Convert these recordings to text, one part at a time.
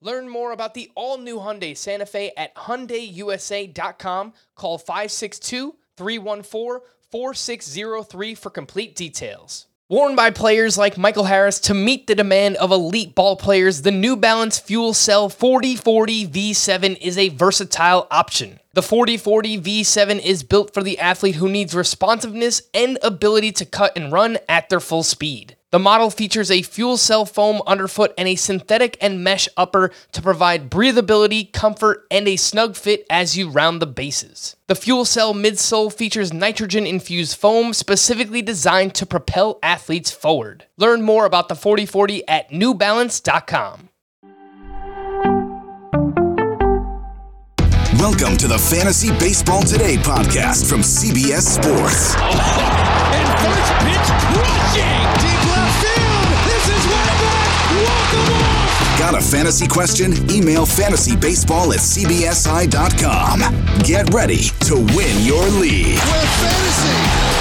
Learn more about the all-new Hyundai Santa Fe at hyundaiusa.com. Call 562-314-4603 for complete details. Worn by players like Michael Harris to meet the demand of elite ball players, the New Balance Fuel Cell 4040 V7 is a versatile option. The 4040 V7 is built for the athlete who needs responsiveness and ability to cut and run at their full speed. The model features a fuel cell foam underfoot and a synthetic and mesh upper to provide breathability, comfort, and a snug fit as you round the bases. The fuel cell midsole features nitrogen infused foam specifically designed to propel athletes forward. Learn more about the 4040 at newbalance.com. Welcome to the Fantasy Baseball Today podcast from CBS Sports. And first pitch crushing Got a fantasy question? Email fantasybaseball at cbsi.com. Get ready to win your league. Where fantasy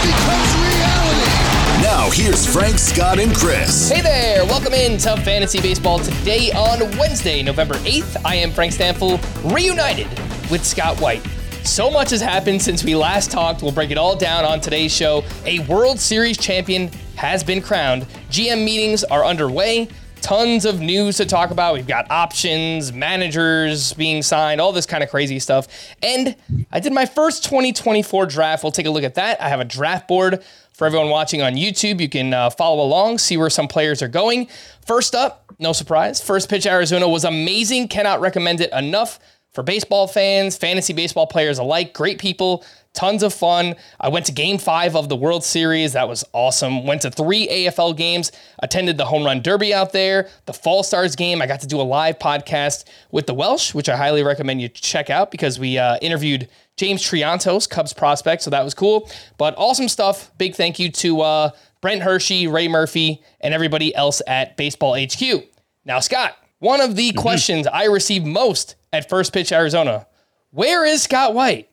becomes reality. Now, here's Frank, Scott, and Chris. Hey there, welcome in to Fantasy Baseball today on Wednesday, November 8th. I am Frank Stanfield, reunited with Scott White. So much has happened since we last talked. We'll break it all down on today's show. A World Series champion has been crowned. GM meetings are underway. Tons of news to talk about. We've got options, managers being signed, all this kind of crazy stuff. And I did my first 2024 draft. We'll take a look at that. I have a draft board for everyone watching on YouTube. You can uh, follow along, see where some players are going. First up, no surprise, first pitch Arizona was amazing. Cannot recommend it enough for baseball fans, fantasy baseball players alike. Great people, tons of fun. I went to game five of the World Series. That was awesome. Went to three AFL games, attended the Home Run Derby out there, the Fall Stars game. I got to do a live podcast with the Welsh, which I highly recommend you check out because we uh, interviewed James Triantos, Cubs prospect. So that was cool. But awesome stuff. Big thank you to uh, Brent Hershey, Ray Murphy, and everybody else at Baseball HQ. Now, Scott, one of the questions I received most at First Pitch Arizona where is Scott White?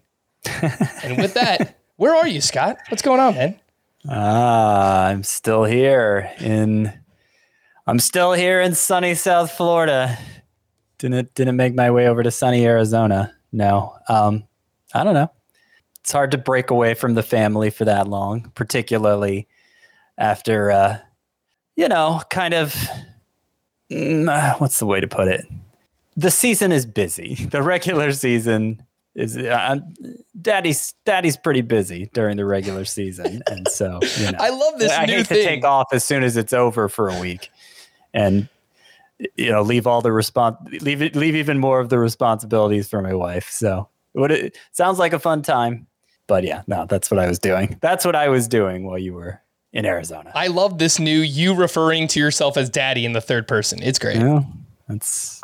And with that, where are you, Scott? What's going on, man? Ah, I'm still here in I'm still here in sunny South Florida. Didn't didn't make my way over to sunny Arizona. No. Um I don't know. It's hard to break away from the family for that long, particularly after uh you know, kind of mm, what's the way to put it? The season is busy. The regular season is uh, daddy's daddy's pretty busy during the regular season and so you know I love this I new hate thing. to take off as soon as it's over for a week and you know leave all the respons leave leave even more of the responsibilities for my wife so what it sounds like a fun time but yeah no that's what I was doing that's what I was doing while you were in Arizona I love this new you referring to yourself as daddy in the third person. It's great. Yeah, that's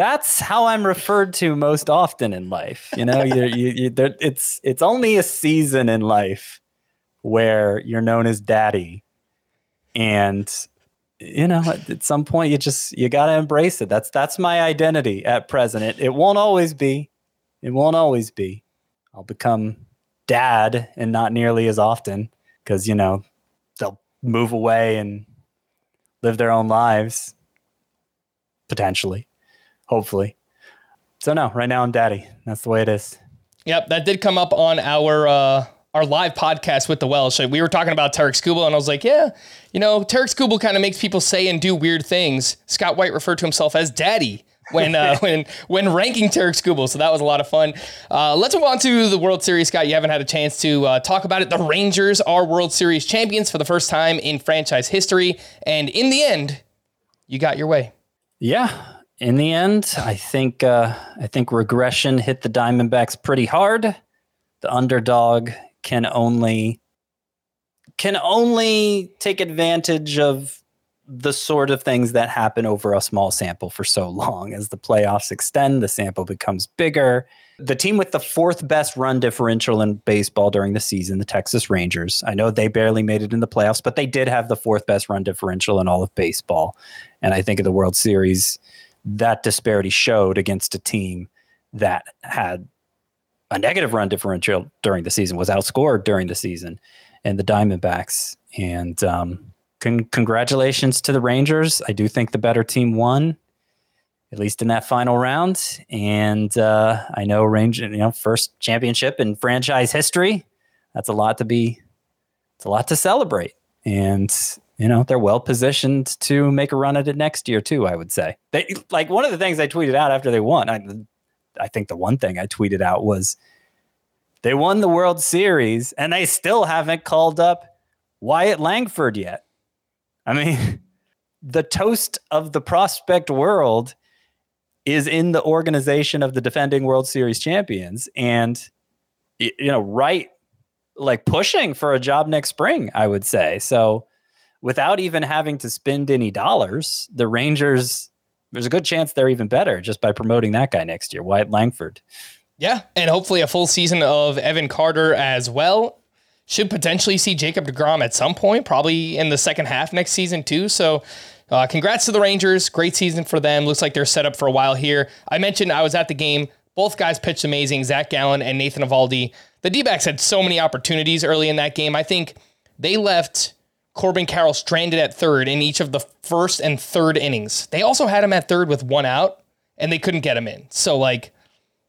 that's how I'm referred to most often in life. You know, you, you, you, there, it's it's only a season in life where you're known as daddy, and you know, at, at some point you just you got to embrace it. That's that's my identity at present. It, it won't always be. It won't always be. I'll become dad, and not nearly as often because you know they'll move away and live their own lives potentially, hopefully. So no, right now I'm daddy. That's the way it is. Yep, that did come up on our uh, our live podcast with the Welsh. We were talking about Tarik Skubal, and I was like, yeah, you know, Tarik Skubal kind of makes people say and do weird things. Scott White referred to himself as daddy when uh, when when ranking Tarik Skubal, so that was a lot of fun. Uh, let's move on to the World Series, Scott. You haven't had a chance to uh, talk about it. The Rangers are World Series champions for the first time in franchise history, and in the end, you got your way. Yeah. In the end, I think uh, I think regression hit the Diamondbacks pretty hard. The underdog can only can only take advantage of the sort of things that happen over a small sample for so long. As the playoffs extend, the sample becomes bigger. The team with the fourth best run differential in baseball during the season, the Texas Rangers. I know they barely made it in the playoffs, but they did have the fourth best run differential in all of baseball. And I think in the World Series, that disparity showed against a team that had a negative run differential during the season, was outscored during the season, and the Diamondbacks. And um, con- congratulations to the Rangers. I do think the better team won, at least in that final round. And uh, I know Ranger, you know, first championship in franchise history. That's a lot to be. It's a lot to celebrate, and you know they're well positioned to make a run at it next year too. I would say they like one of the things I tweeted out after they won. I, I think the one thing I tweeted out was they won the World Series and they still haven't called up Wyatt Langford yet. I mean, the toast of the prospect world is in the organization of the defending World Series champions and you know, right like pushing for a job next spring, I would say. So without even having to spend any dollars, the Rangers there's a good chance they're even better just by promoting that guy next year, Wyatt Langford. Yeah, and hopefully a full season of Evan Carter as well should potentially see Jacob DeGrom at some point, probably in the second half next season too. So, uh, congrats to the Rangers. Great season for them. Looks like they're set up for a while here. I mentioned I was at the game. Both guys pitched amazing, Zach Gallen and Nathan Eovaldi. The D backs had so many opportunities early in that game. I think they left Corbin Carroll stranded at third in each of the first and third innings. They also had him at third with one out, and they couldn't get him in. So, like,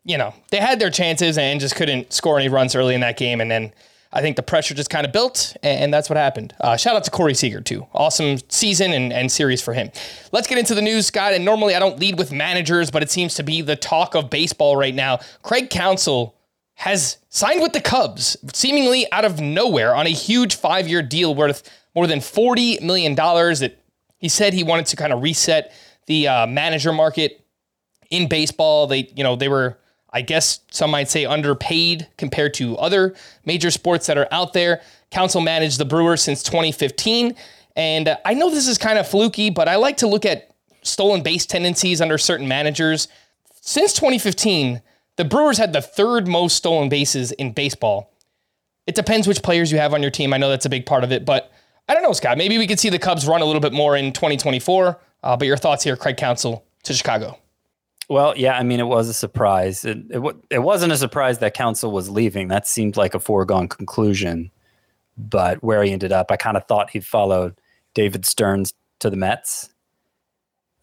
you know, they had their chances and just couldn't score any runs early in that game. And then I think the pressure just kind of built, and that's what happened. Uh, shout out to Corey Seager, too. Awesome season and, and series for him. Let's get into the news, Scott. And normally I don't lead with managers, but it seems to be the talk of baseball right now. Craig Counsell has signed with the Cubs, seemingly out of nowhere, on a huge five year deal worth more than $40 million. That he said he wanted to kind of reset the uh, manager market in baseball. They, you know, they were I guess some might say underpaid compared to other major sports that are out there. Counsell managed the Brewers since 2015. And uh, I know this is kind of fluky, but I like to look at stolen base tendencies under certain managers. Since 2015, the Brewers had the third most stolen bases in baseball. It depends which players you have on your team. I know that's a big part of it, but I don't know, Scott. Maybe we could see the Cubs run a little bit more in 2024. Uh, but your thoughts here, Craig Counsell to Chicago. Well, yeah, I mean, it was a surprise. It, it, it wasn't a surprise that Counsell was leaving. That seemed like a foregone conclusion. But where he ended up, I kind of thought he'd followed David Stearns to the Mets.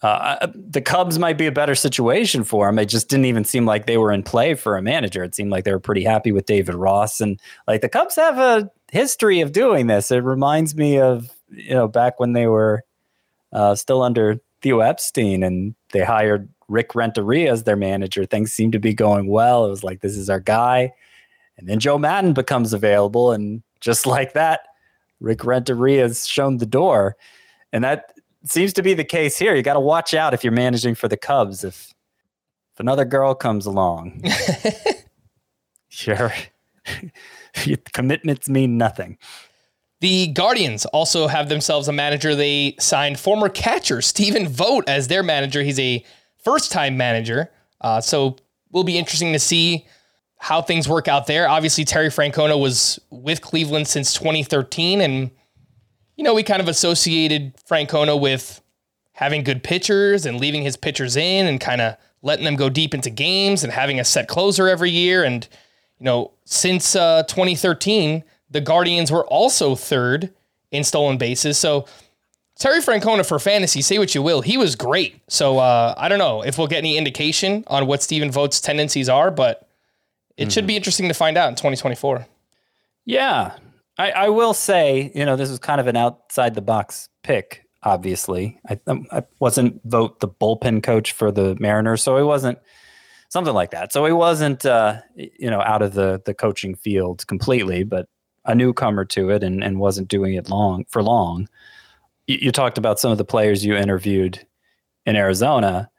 Uh, the Cubs might be a better situation for him. It just didn't even seem like they were in play for a manager. It seemed like they were pretty happy with David Ross, and like the Cubs have a history of doing this. It reminds me of you know back when they were uh, still under Theo Epstein, and they hired Rick Renteria as their manager. Things seemed to be going well. It was like, this is our guy. And then Joe Maddon becomes available. And just like that, Rick Renteria has shown the door. And that seems to be the case here. You got to watch out if you're managing for the Cubs. If, if another girl comes along, sure, commitments mean nothing. The Guardians also have themselves a manager. They signed former catcher Stephen Vogt as their manager. He's a first time manager. Uh, so will be interesting to see how things work out there. Obviously, Terry Francona was with Cleveland since 2013, and you know we kind of associated Francona with having good pitchers and leaving his pitchers in and kind of letting them go deep into games and having a set closer every year. And you know, since uh, 2013, the Guardians were also third in stolen bases. So Terry Francona for fantasy, say what you will, he was great. So uh, I don't know if we'll get any indication on what Stephen Vogt's tendencies are, but it mm-hmm. should be interesting to find out in 2024. Yeah, I, I, will say, you know, this is kind of an outside the box pick. Obviously, I, um, I wasn't Vogt the bullpen coach for the Mariners, so it wasn't something like that. So he wasn't, uh, you know, out of the the coaching field completely, but a newcomer to it and, and wasn't doing it long for long you, you talked about some of the players you interviewed in Arizona.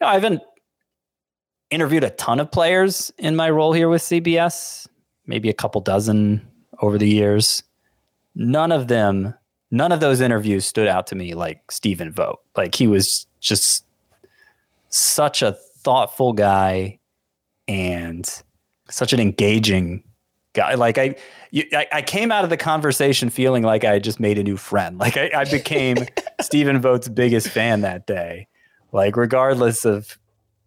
You know, I haven't interviewed a ton of players in my role here with CBS, maybe a couple dozen over the years. none of them, none of those interviews stood out to me like Stephen Vogt. Like he was just such a thoughtful guy and such an engaging guy. Like I, you, I, I, came out of the conversation feeling like I just made a new friend. Like I, I became Stephen Vogt's biggest fan that day. Like regardless of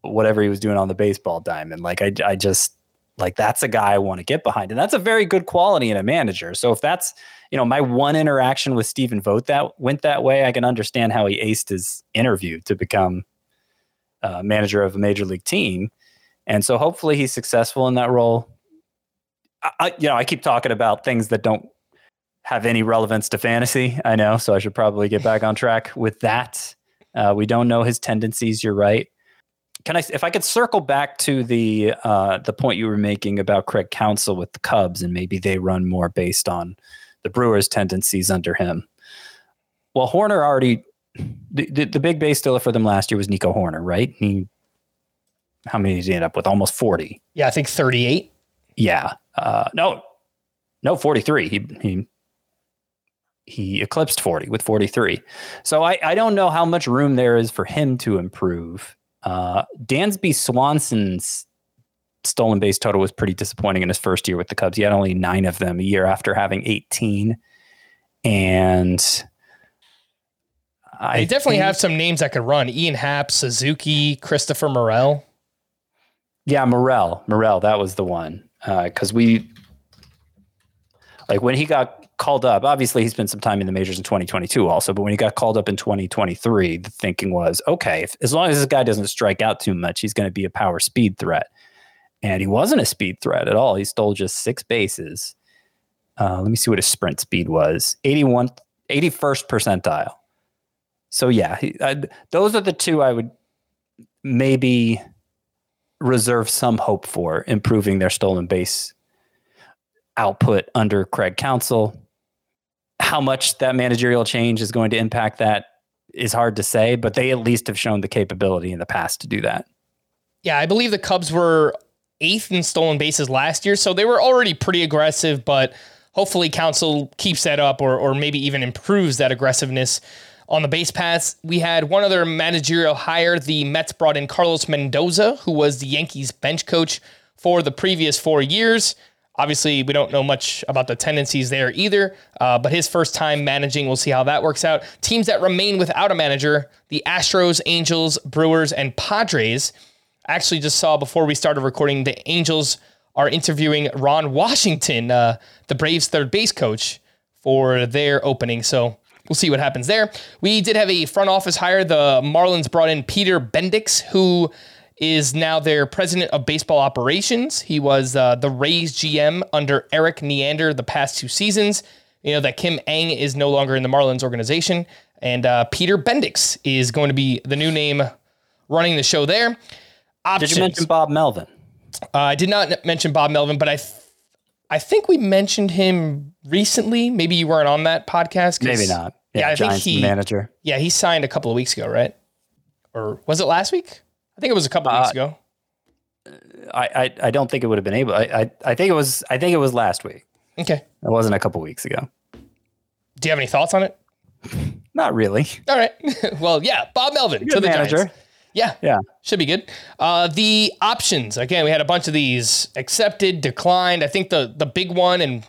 whatever he was doing on the baseball diamond, like I, I just like that's a guy I want to get behind, and that's a very good quality in a manager. So if that's you know my one interaction with Stephen Vogt that went that way, I can understand how he aced his interview to become uh, manager of a major league team. And so hopefully he's successful in that role. I, you know, I keep talking about things that don't have any relevance to fantasy. I know, so I should probably get back on track with that. Uh, we don't know his tendencies. You're right. Can I, if I could circle back to the uh, the point you were making about Craig Counsell with the Cubs, and maybe they run more based on the Brewers' tendencies under him. Well, Hoerner already the, the, the big base stealer for them last year was Nico Hoerner, right? He how many did he end up with? Almost forty. Yeah, I think thirty-eight. Yeah. Uh, no, no, forty-three. He he he eclipsed forty with forty-three. So I I don't know how much room there is for him to improve. Uh, Dansby Swanson's stolen base total was pretty disappointing in his first year with the Cubs. He had only nine of them a year after having eighteen, and I they definitely think, have some names that could run. Ian Happ, Suzuki, Christopher Morel. Yeah, Morel. Morel, that was the one. Because uh, we, like when he got called up, obviously he spent some time in the majors in 2022 also, but when he got called up in 2023, the thinking was, okay, if, as long as this guy doesn't strike out too much, he's going to be a power speed threat. And he wasn't a speed threat at all. He stole just six bases. Uh, let me see what his sprint speed was 81, 81st percentile. So yeah, I, those are the two I would maybe reserve some hope for improving their stolen base output under Craig Counsell. How much that managerial change is going to impact that is hard to say, but they at least have shown the capability in the past to do that. Yeah, I believe the Cubs were eighth in stolen bases last year, so they were already pretty aggressive, but hopefully Counsell keeps that up or, or maybe even improves that aggressiveness on the base paths, we had one other managerial hire. The Mets brought in Carlos Mendoza, who was the Yankees bench coach for the previous four years. Obviously, we don't know much about the tendencies there either, uh, but his first time managing, we'll see how that works out. Teams that remain without a manager the Astros, Angels, Brewers, and Padres. Actually, just saw before we started recording, the Angels are interviewing Ron Washington, uh, the Braves third base coach, for their opening. So We'll see what happens there. We did have a front office hire. The Marlins brought in Peter Bendix, who is now their president of baseball operations. He was uh, the Rays GM under Erik Neander the past two seasons. You know that Kim Ng is no longer in the Marlins organization, and uh, Peter Bendix is going to be the new name running the show there. Options. Did you mention Bob Melvin? Uh, I did not mention Bob Melvin, but I th- I think we mentioned him recently. Maybe you weren't on that podcast. Maybe not. Yeah, yeah I Giants think he manager. Yeah, he signed a couple of weeks ago, right? Or was it last week? I think it was a couple of uh, weeks ago. I, I, I don't think it would have been able. I, I I think it was I think it was last week. Okay. It wasn't a couple weeks ago. Do you have any thoughts on it? Not really. All right. well, yeah, Bob Melvin to the manager. Giants. Yeah. Yeah. Should be good. Uh, the options, again, we had a bunch of these accepted, declined. I think the the big one and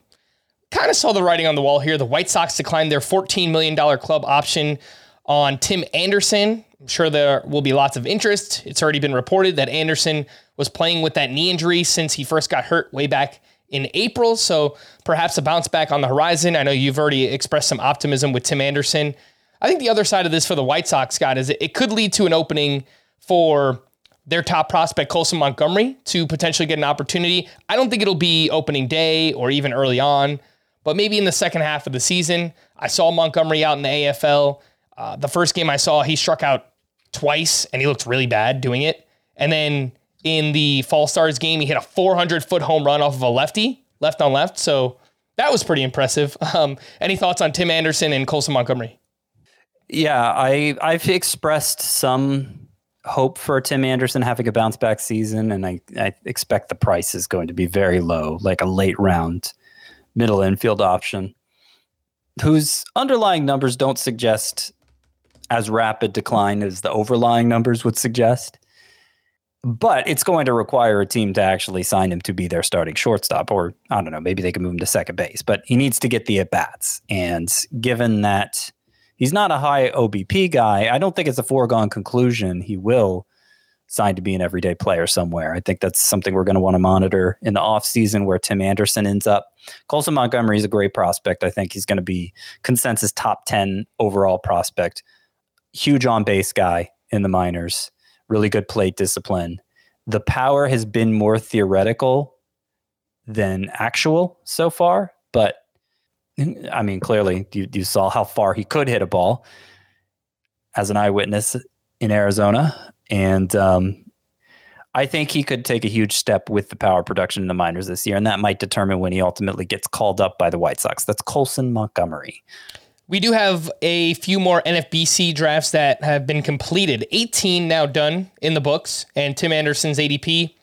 kind of saw the writing on the wall here. The White Sox declined their $14 million club option on Tim Anderson. I'm sure there will be lots of interest. It's already been reported that Anderson was playing with that knee injury since he first got hurt way back in April. So perhaps a bounce back on the horizon. I know you've already expressed some optimism with Tim Anderson. I think the other side of this for the White Sox, Scott, is it could lead to an opening for their top prospect, Colson Montgomery, to potentially get an opportunity. I don't think it'll be opening day or even early on, but maybe in the second half of the season. I saw Montgomery out in the AFL. Uh, the first game I saw, he struck out twice and he looked really bad doing it. And then in the Fall Stars game, he hit a 400 foot home run off of a lefty, left on left. So that was pretty impressive. Um, any thoughts on Tim Anderson and Colson Montgomery? Yeah, I I've expressed some hope for Tim Anderson having a bounce back season, and I, I expect the price is going to be very low, like a late round middle infield option. whose underlying numbers don't suggest as rapid decline as the overlying numbers would suggest. But it's going to require a team to actually sign him to be their starting shortstop, or I don't know, maybe they can move him to second base. But he needs to get the at bats. And given that he's not a high OBP guy, I don't think it's a foregone conclusion he will sign to be an everyday player somewhere. I think that's something we're going to want to monitor in the offseason where Tim Anderson ends up. Colson Montgomery is a great prospect. I think he's going to be consensus top 10 overall prospect huge on base guy in the minors, really good plate discipline. The power has been more theoretical than actual so far, but I mean, clearly you, you saw how far he could hit a ball as an eyewitness in Arizona. And um, I think he could take a huge step with the power production in the minors this year, and that might determine when he ultimately gets called up by the White Sox. That's Colson Montgomery. We do have a few more NFBC drafts that have been completed. 18 now done in the books, and Tim Anderson's ADP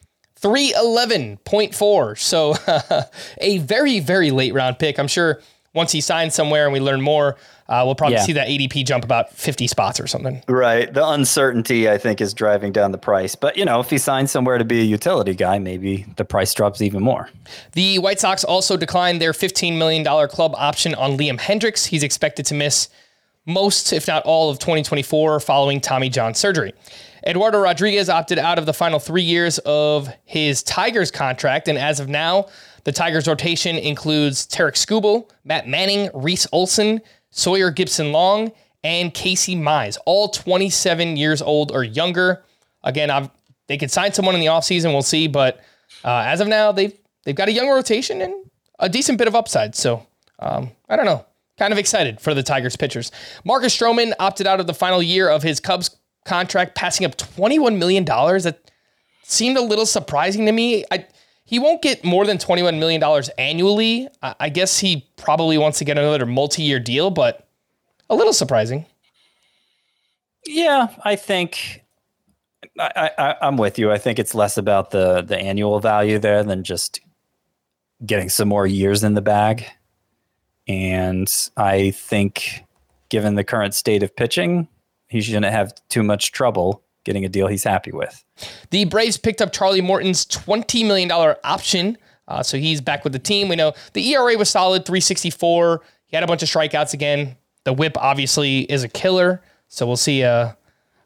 311.4. So a very, very late round pick. I'm sure once he signs somewhere and we learn more, uh, we'll probably yeah. see that ADP jump about 50 spots or something. Right. The uncertainty, I think, is driving down the price. But, you know, if he signs somewhere to be a utility guy, maybe the price drops even more. The White Sox also declined their $15 million club option on Liam Hendriks. He's expected to miss most, if not all, of 2024 following Tommy John surgery. Eduardo Rodriguez opted out of the final three years of his Tigers contract, and as of now, the Tigers rotation includes Tarik Skubal, Matt Manning, Reese Olson, Sawyer Gipson-Long, and Casey Mize, all 27 years old or younger. Again, I've, they could sign someone in the offseason, we'll see, but uh, as of now, they've they've got a young rotation and a decent bit of upside. So um, I don't know. Kind of excited for the Tigers pitchers. Marcus Stroman opted out of the final year of his Cubs contract, passing up $21 million. That seemed a little surprising to me. I he won't get more than $21 million annually. I guess he probably wants to get another multi year deal, but a little surprising. Yeah, I think I, I'm with you. I think it's less about the the annual value there than just getting some more years in the bag. And I think, given the current state of pitching, he shouldn't have too much trouble getting a deal he's happy with. The Braves picked up Charlie Morton's $20 million option. Uh, so he's back with the team. We know the ERA was solid, 364. He had a bunch of strikeouts again. The whip obviously is a killer. So we'll see. Uh,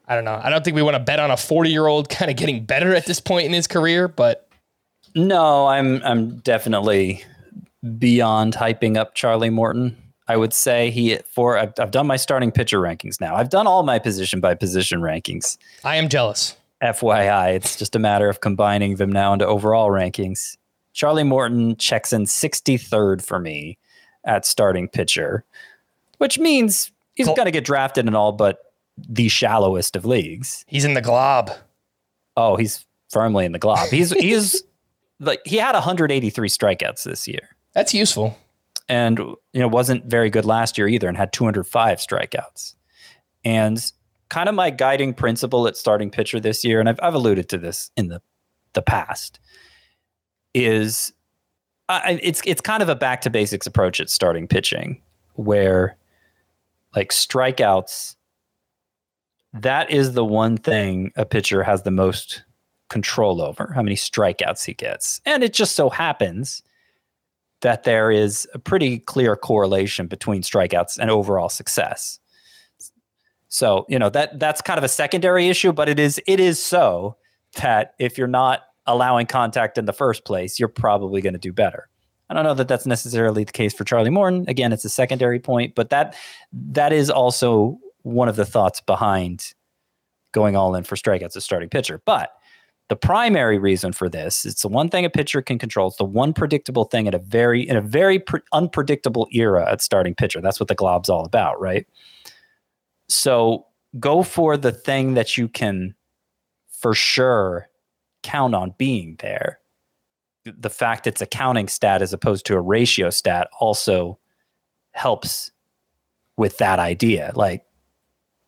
I don't know. I don't think we want to bet on a 40 year old kind of getting better at this point in his career, but. No, I'm I'm definitely beyond hyping up Charlie Morton. I would say he for I've, I've done my starting pitcher rankings now. I've done all my position by position rankings. I am jealous. FYI, it's just a matter of combining them now into overall rankings. Charlie Morton checks in 63rd for me at starting pitcher, which means he's cool. going to get drafted in all but the shallowest of leagues. He's in the glob. Oh, he's firmly in the glob. He's he's like he had 183 strikeouts this year. That's useful and you know wasn't very good last year either and had 205 strikeouts. And kind of my guiding principle at starting pitcher this year and i've, I've alluded to this in the the past is it's it's kind of a back to basics approach at starting pitching where like strikeouts that is the one thing a pitcher has the most control over how many strikeouts he gets. And it just so happens that there is a pretty clear correlation between strikeouts and overall success. So, you know, that that's kind of a secondary issue, but it is it is so that if you're not allowing contact in the first place, you're probably going to do better. I don't know that that's necessarily the case for Charlie Morton. Again, it's a secondary point, but that that is also one of the thoughts behind going all in for strikeouts as starting pitcher. But the primary reason for this, it's the one thing a pitcher can control. It's the one predictable thing at a very in a very pre- unpredictable era at starting pitcher. That's what the glob's all about, right? So go for the thing that you can for sure count on being there. The fact it's a counting stat as opposed to a ratio stat also helps with that idea. Like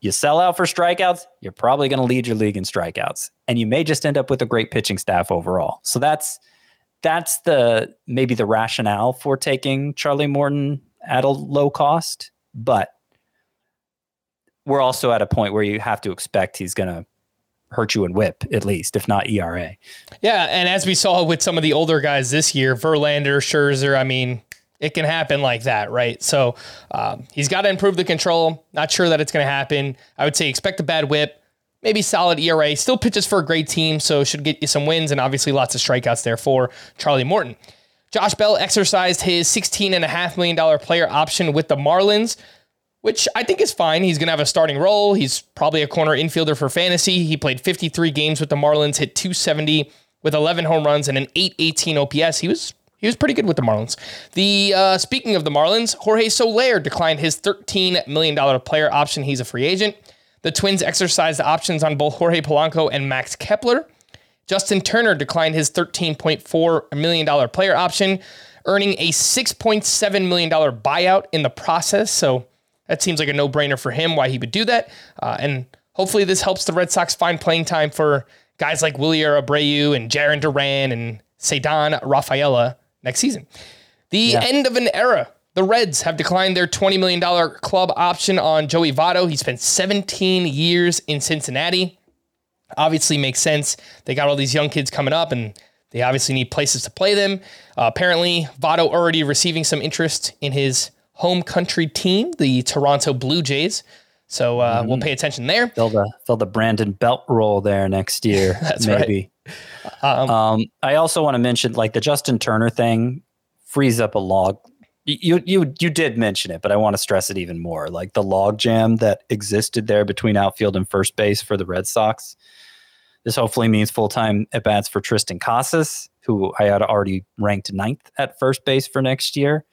you sell out for strikeouts, you're probably going to lead your league in strikeouts, and you may just end up with a great pitching staff overall. So that's that's the maybe the rationale for taking Charlie Morton at a low cost, but we're also at a point where you have to expect he's going to hurt you in whip at least, if not ERA. Yeah, and as we saw with some of the older guys this year, Verlander, Scherzer, I mean, it can happen like that, right? So um, he's got to improve the control. Not sure that it's going to happen. I would say expect a bad whip, maybe solid ERA. Still pitches for a great team, so should get you some wins and obviously lots of strikeouts there for Charlie Morton. Josh Bell exercised his $16.5 million player option with the Marlins which I think is fine. He's going to have a starting role. He's probably a corner infielder for fantasy. He played 53 games with the Marlins, hit 270 with 11 home runs and an 818 OPS. He was he was pretty good with the Marlins. The uh, speaking of the Marlins, Jorge Soler declined his 13 million dollar player option. He's a free agent. The Twins exercised options on both Jorge Polanco and Max Kepler. Justin Turner declined his 13.4 million dollar player option, earning a 6.7 million dollar buyout in the process. So that seems like a no brainer for him why he would do that. Uh, and hopefully this helps the Red Sox find playing time for guys like Wilyer Abreu and Jarren Duran and Ceddanne Rafaela next season. The yeah. end of an era. The Reds have declined their $20 million club option on Joey Votto. He spent 17 years in Cincinnati. Obviously makes sense. They got all these young kids coming up and they obviously need places to play them. Uh, apparently, Votto already receiving some interest in his home country team, the Toronto Blue Jays. So uh, mm-hmm. we'll pay attention there. Fill the fill the Brandon Belt role there next year. That's maybe. Right. Um, um, I also want to mention like the Justin Turner thing frees up a log. You you you did mention it, but I want to stress it even more. Like the log jam that existed there between outfield and first base for the Red Sox. This hopefully means full time at bats for Triston Casas, who I had already ranked ninth at first base for next year.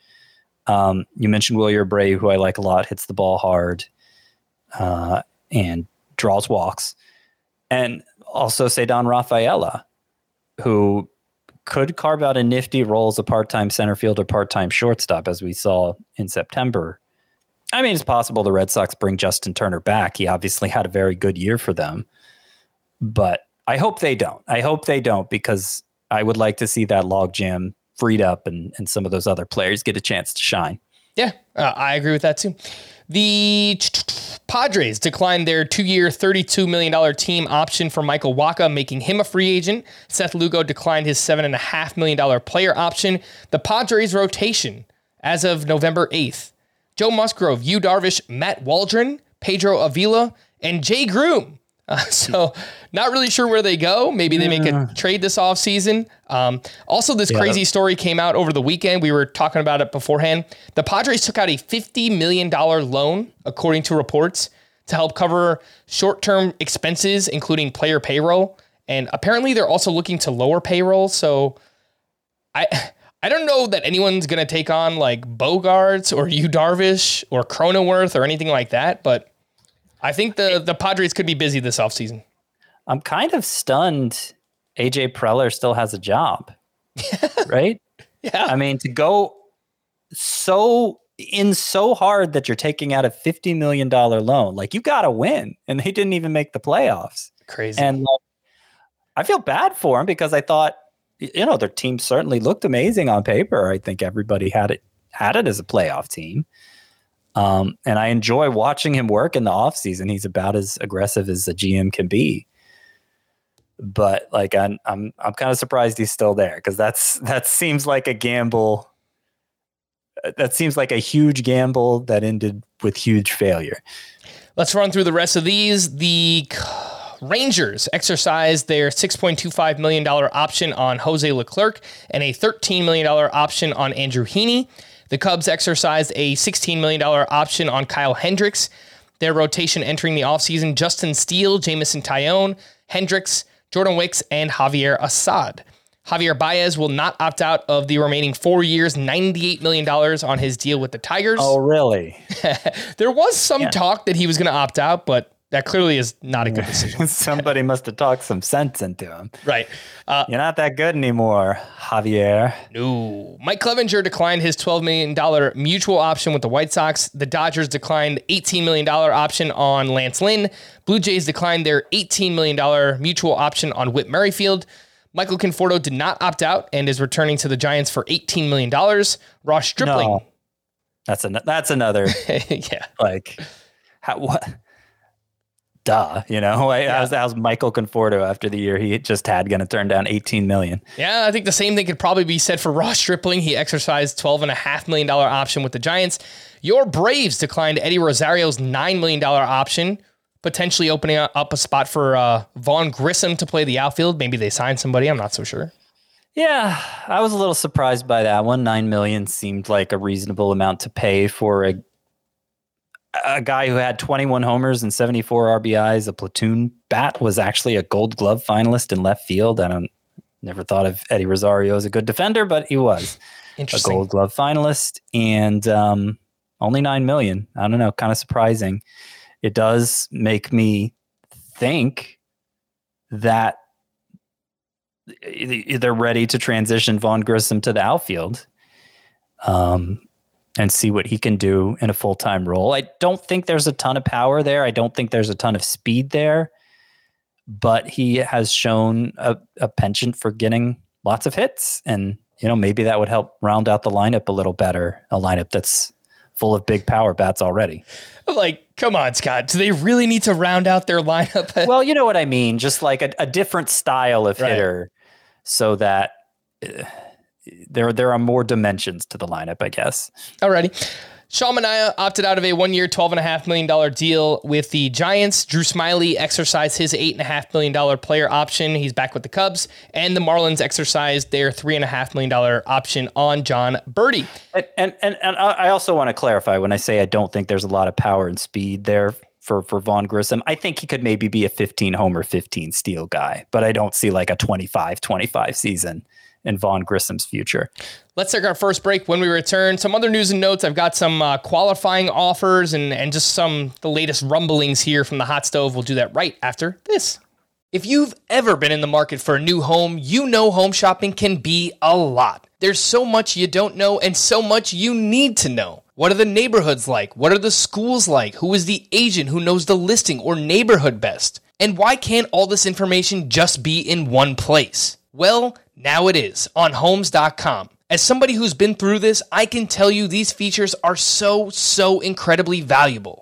Um, you mentioned Wilyer Abreu, who I like a lot, hits the ball hard uh, and draws walks. And also Ceddanne Rafaela, who could carve out a nifty role as a part-time center field or part-time shortstop, as we saw in September. I mean, it's possible the Red Sox bring Justin Turner back. He obviously had a very good year for them, but I hope they don't. I hope they don't because I would like to see that logjam freed up and, and some of those other players get a chance to shine. Yeah, uh, I agree with that too. The Padres declined their two year, $32 million team option for Michael Wacha, making him a free agent. Seth Lugo declined his $7.5 million player option. The Padres rotation as of November 8th Joe Musgrove, Yu Darvish, Matt Waldron, Pedro Avila, and Jay Groome. Uh, so, not really sure where they go. Maybe they make a trade this offseason. Um, also, this yeah. crazy story came out over the weekend. We were talking about it beforehand. The Padres took out a $50 million loan, according to reports, to help cover short term expenses, including player payroll. And apparently, they're also looking to lower payroll. So, I. I don't know that anyone's going to take on like Bogaerts or Yu Darvish or Cronenworth or anything like that, but I think the the Padres could be busy this offseason. I'm kind of stunned AJ Preller still has a job. right? Yeah. I mean, to go so in so hard that you're taking out a $50 million loan, like you got to win. And they didn't even make the playoffs. Crazy. And I feel bad for him because I thought, you know, their team certainly looked amazing on paper. I think everybody had it had it as a playoff team. Um, and I enjoy watching him work in the offseason. He's about as aggressive as a GM can be. But like I'm I'm I'm kind of surprised he's still there because that's that seems like a gamble. That seems like a huge gamble that ended with huge failure. Let's run through the rest of these. The Rangers exercised their $6.25 million option on Jose Leclerc and a $13 million option on Andrew Heaney. The Cubs exercised a $16 million option on Kyle Hendricks. Their rotation entering the offseason Justin Steele, Jameson Taillon, Hendricks, Jordan Wicks, and Javier Assad. Javier Baez will not opt out of the remaining four years, $98 million on his deal with the Tigers. Oh, really? there was some yeah. talk that he was going to opt out, but that clearly is not a good decision. Somebody must have talked some sense into him. Right. Uh, You're not that good anymore, Javier. No. Mike Clevinger declined his $12 million mutual option with the White Sox. The Dodgers declined $18 million option on Lance Lynn. Blue Jays declined their $18 million mutual option on Whit Merrifield. Michael Conforto did not opt out and is returning to the Giants for $18 million. Ross Stripling. No. That's an that's another yeah. like how what duh, you know. Like, Yeah. how's, how's Michael Conforto after the year he just had going to turn down 18 million? Yeah, I think the same thing could probably be said for Ross Stripling. He exercised $12.5 million option with the Giants. Your Braves declined Eddie Rosario's $9 million option, potentially opening up a spot for uh, Vaughn Grissom to play the outfield. Maybe they signed somebody. I'm not so sure. Yeah, I was a little surprised by that one. 9 million seemed like a reasonable amount to pay for a a guy who had 21 homers and 74 RBIs, a platoon bat, was actually a Gold Glove finalist in left field. I don't never thought of Eddie Rosario as a good defender, but he was a Gold Glove finalist, and um, only nine million. I don't know, kind of surprising. It does make me think that they're ready to transition Vaughn Grissom to the outfield. Um, and see what he can do in a full time role. I don't think there's a ton of power there. I don't think there's a ton of speed there, but he has shown a, a penchant for getting lots of hits. And, you know, maybe that would help round out the lineup a little better, a lineup that's full of big power bats already. Like, come on, Scott. Do they really need to round out their lineup? well, you know what I mean? Just like a, a different style of Right. hitter so that. Eh, there, there are more dimensions to the lineup, I guess. Alrighty. Sean Manaea opted out of a one year, $12.5 million deal with the Giants. Drew Smyly exercised his $8.5 million player option. He's back with the Cubs. And the Marlins exercised their $3.5 million option on Jon Berti. And and and, and I I also want to clarify when I say I don't think there's a lot of power and speed there for for Vaughn Grissom. I think he could maybe be a 15 homer, 15 steal guy, but I don't see like a 25 25 season in Vaughn Grissom's future. Let's take our first break. When we return, some other news and notes. I've got some uh, qualifying offers and, and just some the latest rumblings here from the hot stove. We'll do that right after this. If you've ever been in the market for a new home, you know home shopping can be a lot. There's so much you don't know and so much you need to know. What are the neighborhoods like? What are the schools like? Who is the agent who knows the listing or neighborhood best? And why can't all this information just be in one place? Well, now it is on homes.com. As somebody who's been through this, I can tell you these features are so, so incredibly valuable.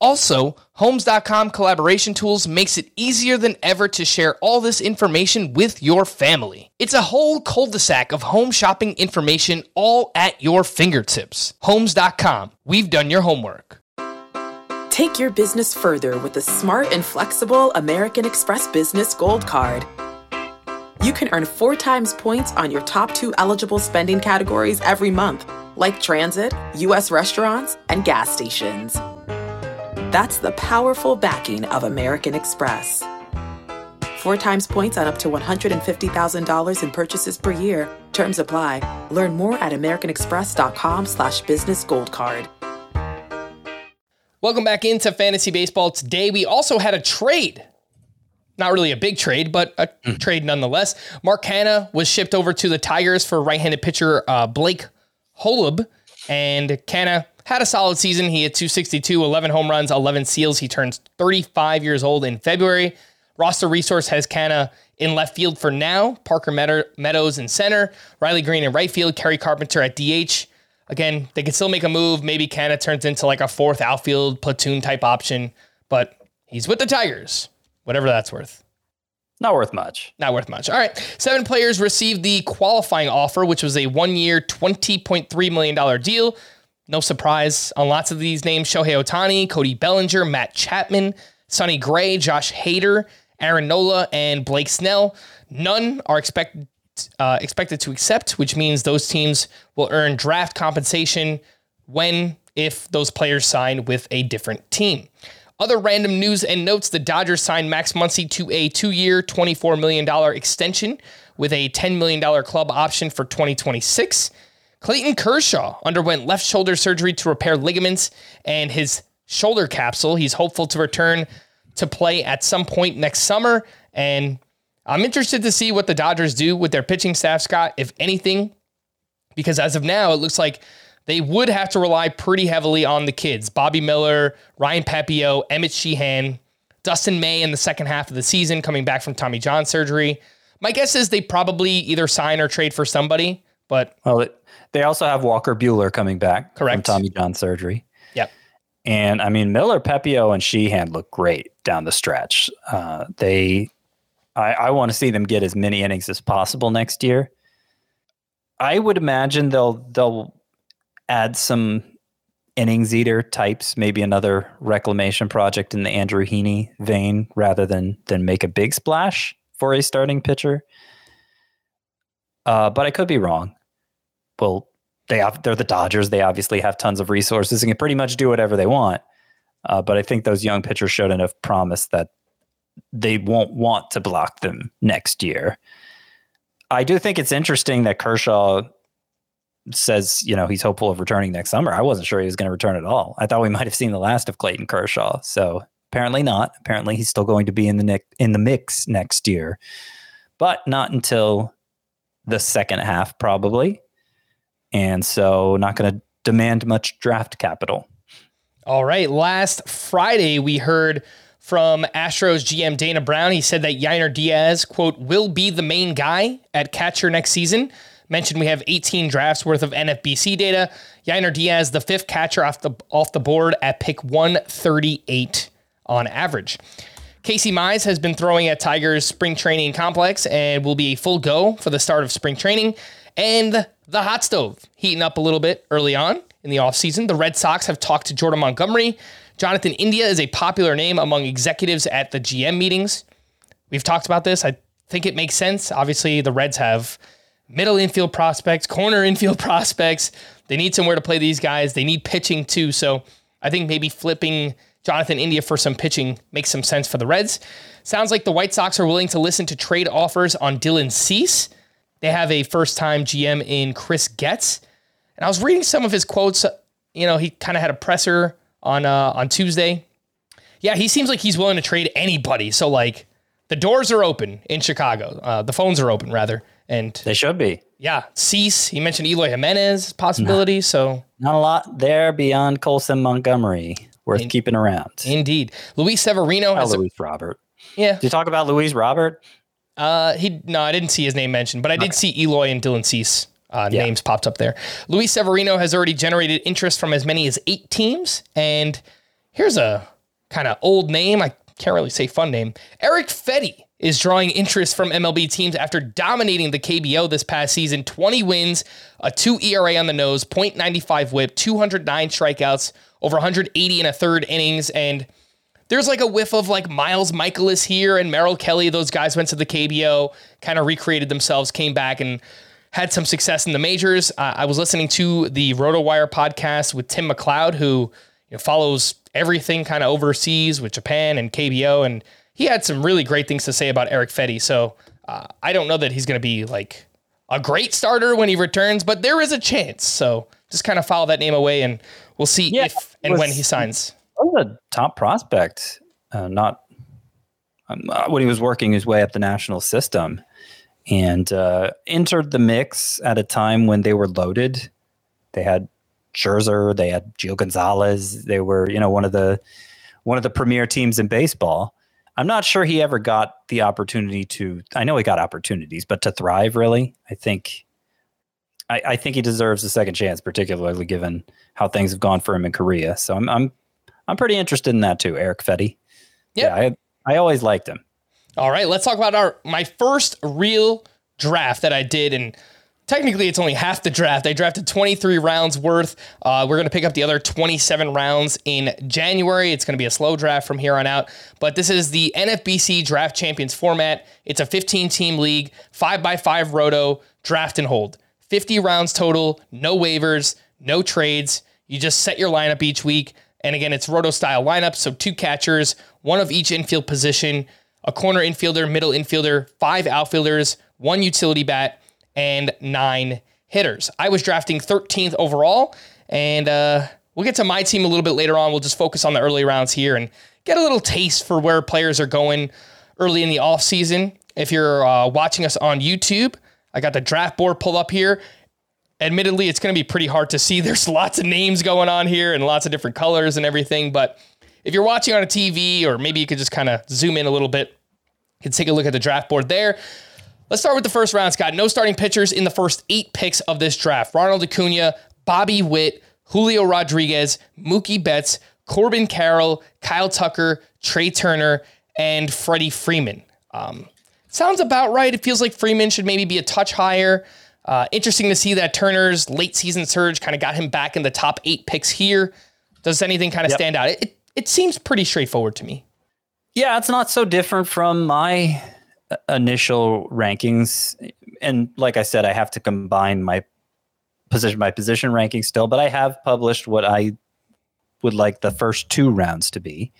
Also, Homes.com collaboration tools makes it easier than ever to share all this information with your family. It's a whole cul-de-sac of home shopping information all at your fingertips. Homes.com. We've done your homework. Take your business further with the smart and flexible American Express Business Gold Card. You can earn four times points on your top two eligible spending categories every month, like transit, U.S. restaurants, and gas stations. That's the powerful backing of American Express. Four times points on up to $150,000 in purchases per year. Terms apply. Learn more at americanexpress.com slash business gold card. Welcome back into fantasy baseball. Today we also had a trade. Not really a big trade, but a trade nonetheless. Mark Canha was shipped over to the Tigers for right-handed pitcher uh, Blake Holub, and Canha had a solid season. He had 262, 11 home runs, 11 seals. He turns 35 years old in February. Roster Resource has Canha in left field for now. Parker Meadows in center. Riley Greene in right field. Kerry Carpenter at DH. Again, they could still make a move. Maybe Canha turns into like a fourth outfield platoon type option, but he's with the Tigers, whatever that's worth. Not worth much. Not worth much. All right. Seven players received the qualifying offer, which was a one year, $20.3 million deal. No surprise on lots of these names Shohei Ohtani, Cody Bellinger, Matt Chapman, Sonny Gray, Josh Hader, Aaron Nola, and Blake Snell. None are expected. Uh, expected to accept, which means those teams will earn draft compensation when, if those players sign with a different team. Other random news and notes the Dodgers signed Max Muncy to a two year, $24 million extension with a $10 million club option for 2026. Clayton Kershaw underwent left shoulder surgery to repair ligaments and his shoulder capsule. He's hopeful to return to play at some point next summer. And I'm interested to see what the Dodgers do with their pitching staff, Scott, if anything, because as of now, it looks like they would have to rely pretty heavily on the kids Bobby Miller, Ryan Pepiot, Emmet Sheehan, Dustin May in the second half of the season coming back from Tommy John surgery. My guess is they probably either sign or trade for somebody, but. Well, it, they also have Walker Buehler coming back Correct. from Tommy John surgery. Yep. And I mean, Miller, Pepiot, and Sheehan look great down the stretch. Uh, they, I, I want to see them get as many innings as possible next year. I would imagine they'll they'll add some innings eater types, maybe another reclamation project in the Andrew Heaney vein, rather than than make a big splash for a starting pitcher. Uh, but I could be wrong. Well, they have they're the Dodgers. They obviously have tons of resources and can pretty much do whatever they want. Uh, but I think those young pitchers showed enough promise that they won't want to block them next year. I do think it's interesting that Kershaw says, you know, he's hopeful of returning next summer. I wasn't sure he was going to return at all. I thought we might have seen the last of Clayton Kershaw. So apparently not. Apparently he's still going to be in the ne- in the mix next year, but not until the second half probably. And so not going to demand much draft capital. All right. Last Friday, we heard from Astros GM Dana Brown. He said that Yainer Diaz, quote, will be the main guy at catcher next season. Mentioned we have 18 drafts worth of NFBC data. Yainer Diaz, the fifth catcher off the off the board at pick 138 on average. Casey Mize has been throwing at Tigers spring training complex and will be a full go for the start of spring training. And the hot stove heating up a little bit early on in the offseason. The Red Sox have talked to Jordan Montgomery. Jonathan India is a popular name among executives at the GM meetings. We've talked about this. I think it makes sense. Obviously, the Reds have middle infield prospects, corner infield prospects. They need somewhere to play these guys. They need pitching too. So I think maybe flipping Jonathan India for some pitching makes some sense for the Reds. Sounds like the White Sox are willing to listen to trade offers on Dylan Cease. They have a first time GM in Chris Getz. And I was reading some of his quotes. You know, he kind of had a presser on uh, on Tuesday. Yeah, he seems like he's willing to trade anybody. So like the doors are open in Chicago. Uh, the phones are open rather, and They should be. yeah, Cease. He mentioned Eloy Jimenez possibility. So Not a lot there beyond Colson Montgomery worth keeping around. indeed, Luis Severino has. A, Luis Robert. yeah, Did you talk about Luis Robert? Uh, he no, I didn't see his name mentioned, but I did see Eloy and Dylan Cease. Uh, Names popped up there. Luis Severino has already generated interest from as many as eight teams. And here's a kind of old name. I can't really say fun name. Erick Fedde is drawing interest from MLB teams after dominating the KBO this past season 20 wins, a 2 ERA on the nose, 0.95 whip, 209 strikeouts, over 180 and a third innings. And there's like a whiff of like Miles Mikolas here and Merrill Kelly. Those guys went to the KBO, kind of recreated themselves, came back and had some success in the majors. Uh, I was listening to the RotoWire podcast with Tim McLeod, who you know, follows everything kind of overseas with Japan and KBO, and he had some really great things to say about Erick Fedde. So uh, I don't know that he's going to be like a great starter when he returns, but there is a chance. So just kind of follow that name away, and we'll see Yeah, if and was- when he signs. Was a top prospect, uh, not um, uh, when he was working his way up the national system, and uh, entered the mix at a time when they were loaded. They had Scherzer, they had Gio Gonzalez. They were, you know, one of the one of the premier teams in baseball. I'm not sure he ever got the opportunity to. I know he got opportunities, but to thrive, really, I think. I, I think he deserves a second chance, particularly given how things have gone for him in Korea. So I'm, I'm I'm pretty interested in that too, Erick Fedde. Yep. Yeah, I I always liked him. All right, let's talk about our my first real draft that I did, and technically it's only half the draft. I drafted 23 rounds worth. Uh, we're gonna pick up the other 27 rounds in January. It's gonna be a slow draft from here on out. But this is the NFBC Draft Champions format. It's a 15 team league, five by five roto, draft and hold. 50 rounds total, no waivers, no trades. You just set your lineup each week. And again, it's roto style lineup. So two catchers, one of each infield position, a corner infielder, middle infielder, five outfielders, one utility bat, and nine hitters. I was drafting 13th overall. And uh, we'll get to my team a little bit later on. We'll just focus on the early rounds here. And get a little taste for where players are going early in the offseason. If you're uh, watching us on YouTube, I got the draft board pulled up here. Admittedly, it's going to be pretty hard to see. There's lots of names going on here and lots of different colors and everything. But if you're watching on a TV, or maybe you could just kind of zoom in a little bit, you can take a look at the draft board there. Let's start with the first round, Scott. No starting pitchers in the first eight picks of this draft. Ronald Acuna, Bobby Witt, Julio Rodriguez, Mookie Betts, Corbin Carroll, Kyle Tucker, Trea Turner, and Freddie Freeman. Um, sounds about right. It feels like Freeman should maybe be a touch higher. Uh, interesting to see that Turner's late season surge kind of got him back in the top eight picks here. Does anything kind of yep. stand out? It, it seems pretty straightforward to me. Yeah, it's not so different from my uh, initial rankings. And like I said, I have to combine my position my position ranking still, but I have published what I would like the first two rounds to be.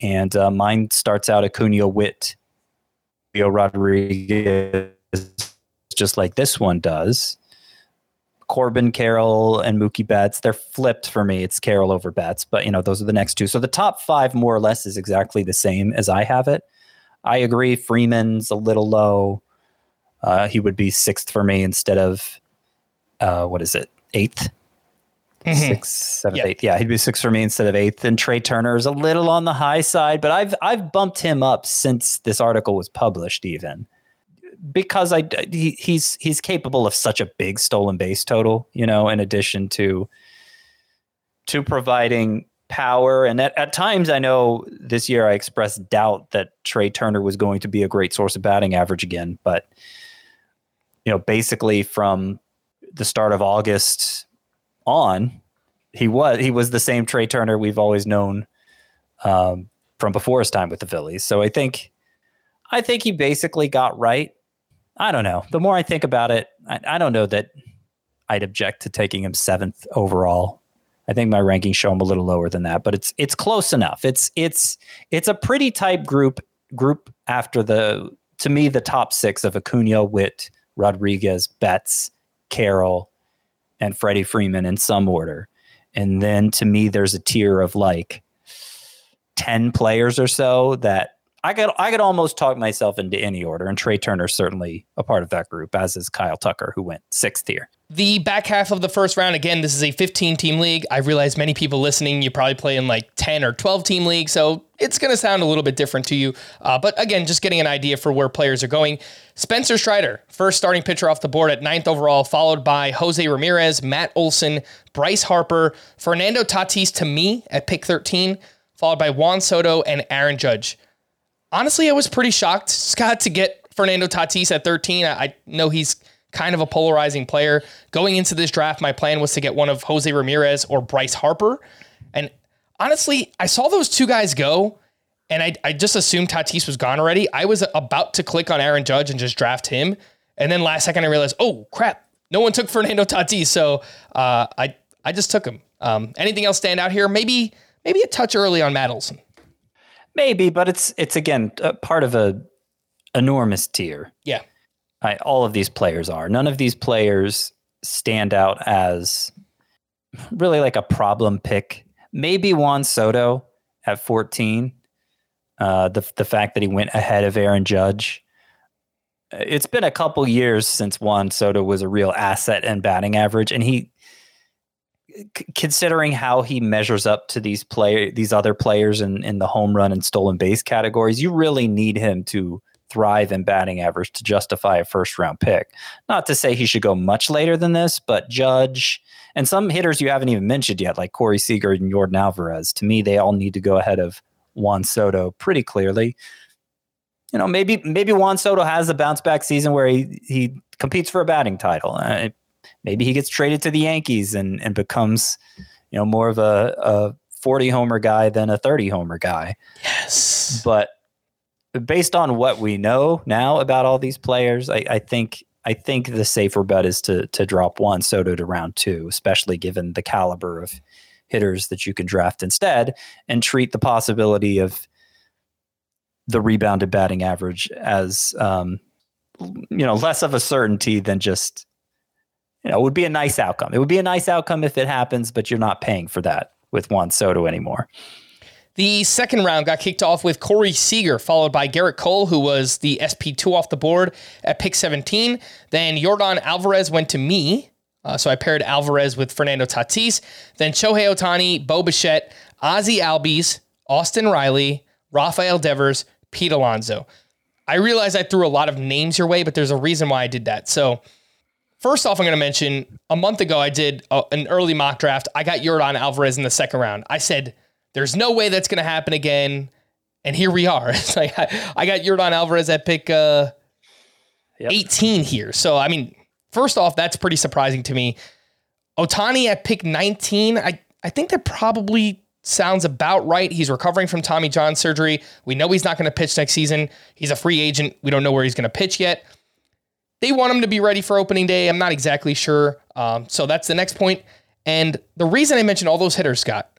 And uh, mine starts out Acuna Witt, Leo Rodriguez, just like this one does. Corbin Carroll and Mookie Betts, they're flipped for me. It's Carroll over Betts, but you know, those are the next two. So the top five more or less is exactly the same as I have it. I agree. Freeman's a little low. Uh, he would be sixth for me instead of uh, what is it, 8th mm-hmm. Sixth, seventh, yep. eighth. Yeah, he'd be sixth for me instead of eighth. And Trea Turner is a little on the high side, but I've I've bumped him up since this article was published, even because I he, he's he's capable of such a big stolen base total, you know, in addition to to providing power. And at, at times, I know this year I expressed doubt that Trea Turner was going to be a great source of batting average again, but you know, basically from the start of August on, he was he was the same Trea Turner we've always known um, from before his time with the Phillies. So I think I think he basically got right I don't know. The more I think about it, I, I don't know that I'd object to taking him seventh overall. I think my rankings show him a little lower than that, but it's it's close enough. It's it's it's a pretty tight group group after the to me the top six of Acuna, Witt, Rodriguez, Betts, Carroll, and Freddie Freeman in some order. And then to me, there's a tier of like 10 players or so that I could I could almost talk myself into any order, and Trea Turner's certainly a part of that group, as is Kyle Tucker, who went sixth here. The back half of the first round, again, this is a 15 team league. I realize many people listening, you probably play in like 10 or 12 team league, so it's going to sound a little bit different to you. Uh, but again, just getting an idea for where players are going. Spencer Strider, first starting pitcher off the board at ninth overall, followed by Jose Ramirez, Matt Olson, Bryce Harper, Fernando Tatis to me at pick 13, followed by Juan Soto and Aaron Judge honestly, I was pretty shocked, Scott, to get Fernando Tatis at 13. I, I know he's kind of a polarizing player. Going into this draft, my plan was to get one of Jose Ramirez or Bryce Harper. And honestly, I saw those two guys go, and I, I just assumed Tatis was gone already. I was about to click on Aaron Judge and just draft him. And then last second, I realized, oh, crap, no one took Fernando Tatis. So uh, I, I just took him. Um, anything else stand out here? Maybe, maybe a touch early on Matt Olson. Maybe, but it's it's again part of a enormous tier. Yeah, I, all of these players are. None of these players stand out as really like a problem pick. Maybe Juan Soto at 14. Uh, the the fact that he went ahead of Aaron Judge. It's been a couple years since Juan Soto was a real asset and batting average, and he considering how he measures up to these player these other players in, in the home run and stolen base categories, you really need him to thrive in batting average to justify a first round pick. Not to say he should go much later than this, but Judge and some hitters you haven't even mentioned yet, like Corey Seager and Yordan Alvarez, to me, they all need to go ahead of Juan Soto pretty clearly. You know, maybe maybe Juan Soto has a bounce back season where he he competes for a batting title. Uh, maybe he gets traded to the Yankees and and becomes you know more of a, a 40 homer guy than a 30 homer guy. Yes. But based on what we know now about all these players, I, I think I think the safer bet is to to drop Juan Soto to round two, especially given the caliber of hitters that you can draft instead, and treat the possibility of the rebounded batting average as um, you know less of a certainty than just you know, it would be a nice outcome. It would be a nice outcome if it happens, but you're not paying for that with Juan Soto anymore. The second round got kicked off with Corey Seager, followed by Gerrit Cole, who was the SP2 off the board at pick 17. Then Yordan Alvarez went to me. Uh, so I paired Alvarez with Fernando Tatis. Then Shohei Ohtani, Bo Bichette, Ozzie Albies, Austin Riley, Rafael Devers, Pete Alonso. I realize I threw a lot of names your way, but there's a reason why I did that. So First off, I'm going to mention a month ago I did a, an early mock draft. I got Yordan Alvarez in the second round. I said there's no way that's going to happen again, and here we are. It's like I, I got Yordan Alvarez at pick uh, Yep. 18 here. So I mean, first off, that's pretty surprising to me. Ohtani at pick 19. I I think that probably sounds about right. He's recovering from Tommy John surgery. We know he's not going to pitch next season. He's a free agent. We don't know where he's going to pitch yet. They want him to be ready for opening day. I'm not exactly sure. Um, so that's the next point. And the reason I mentioned all those hitters, Scott,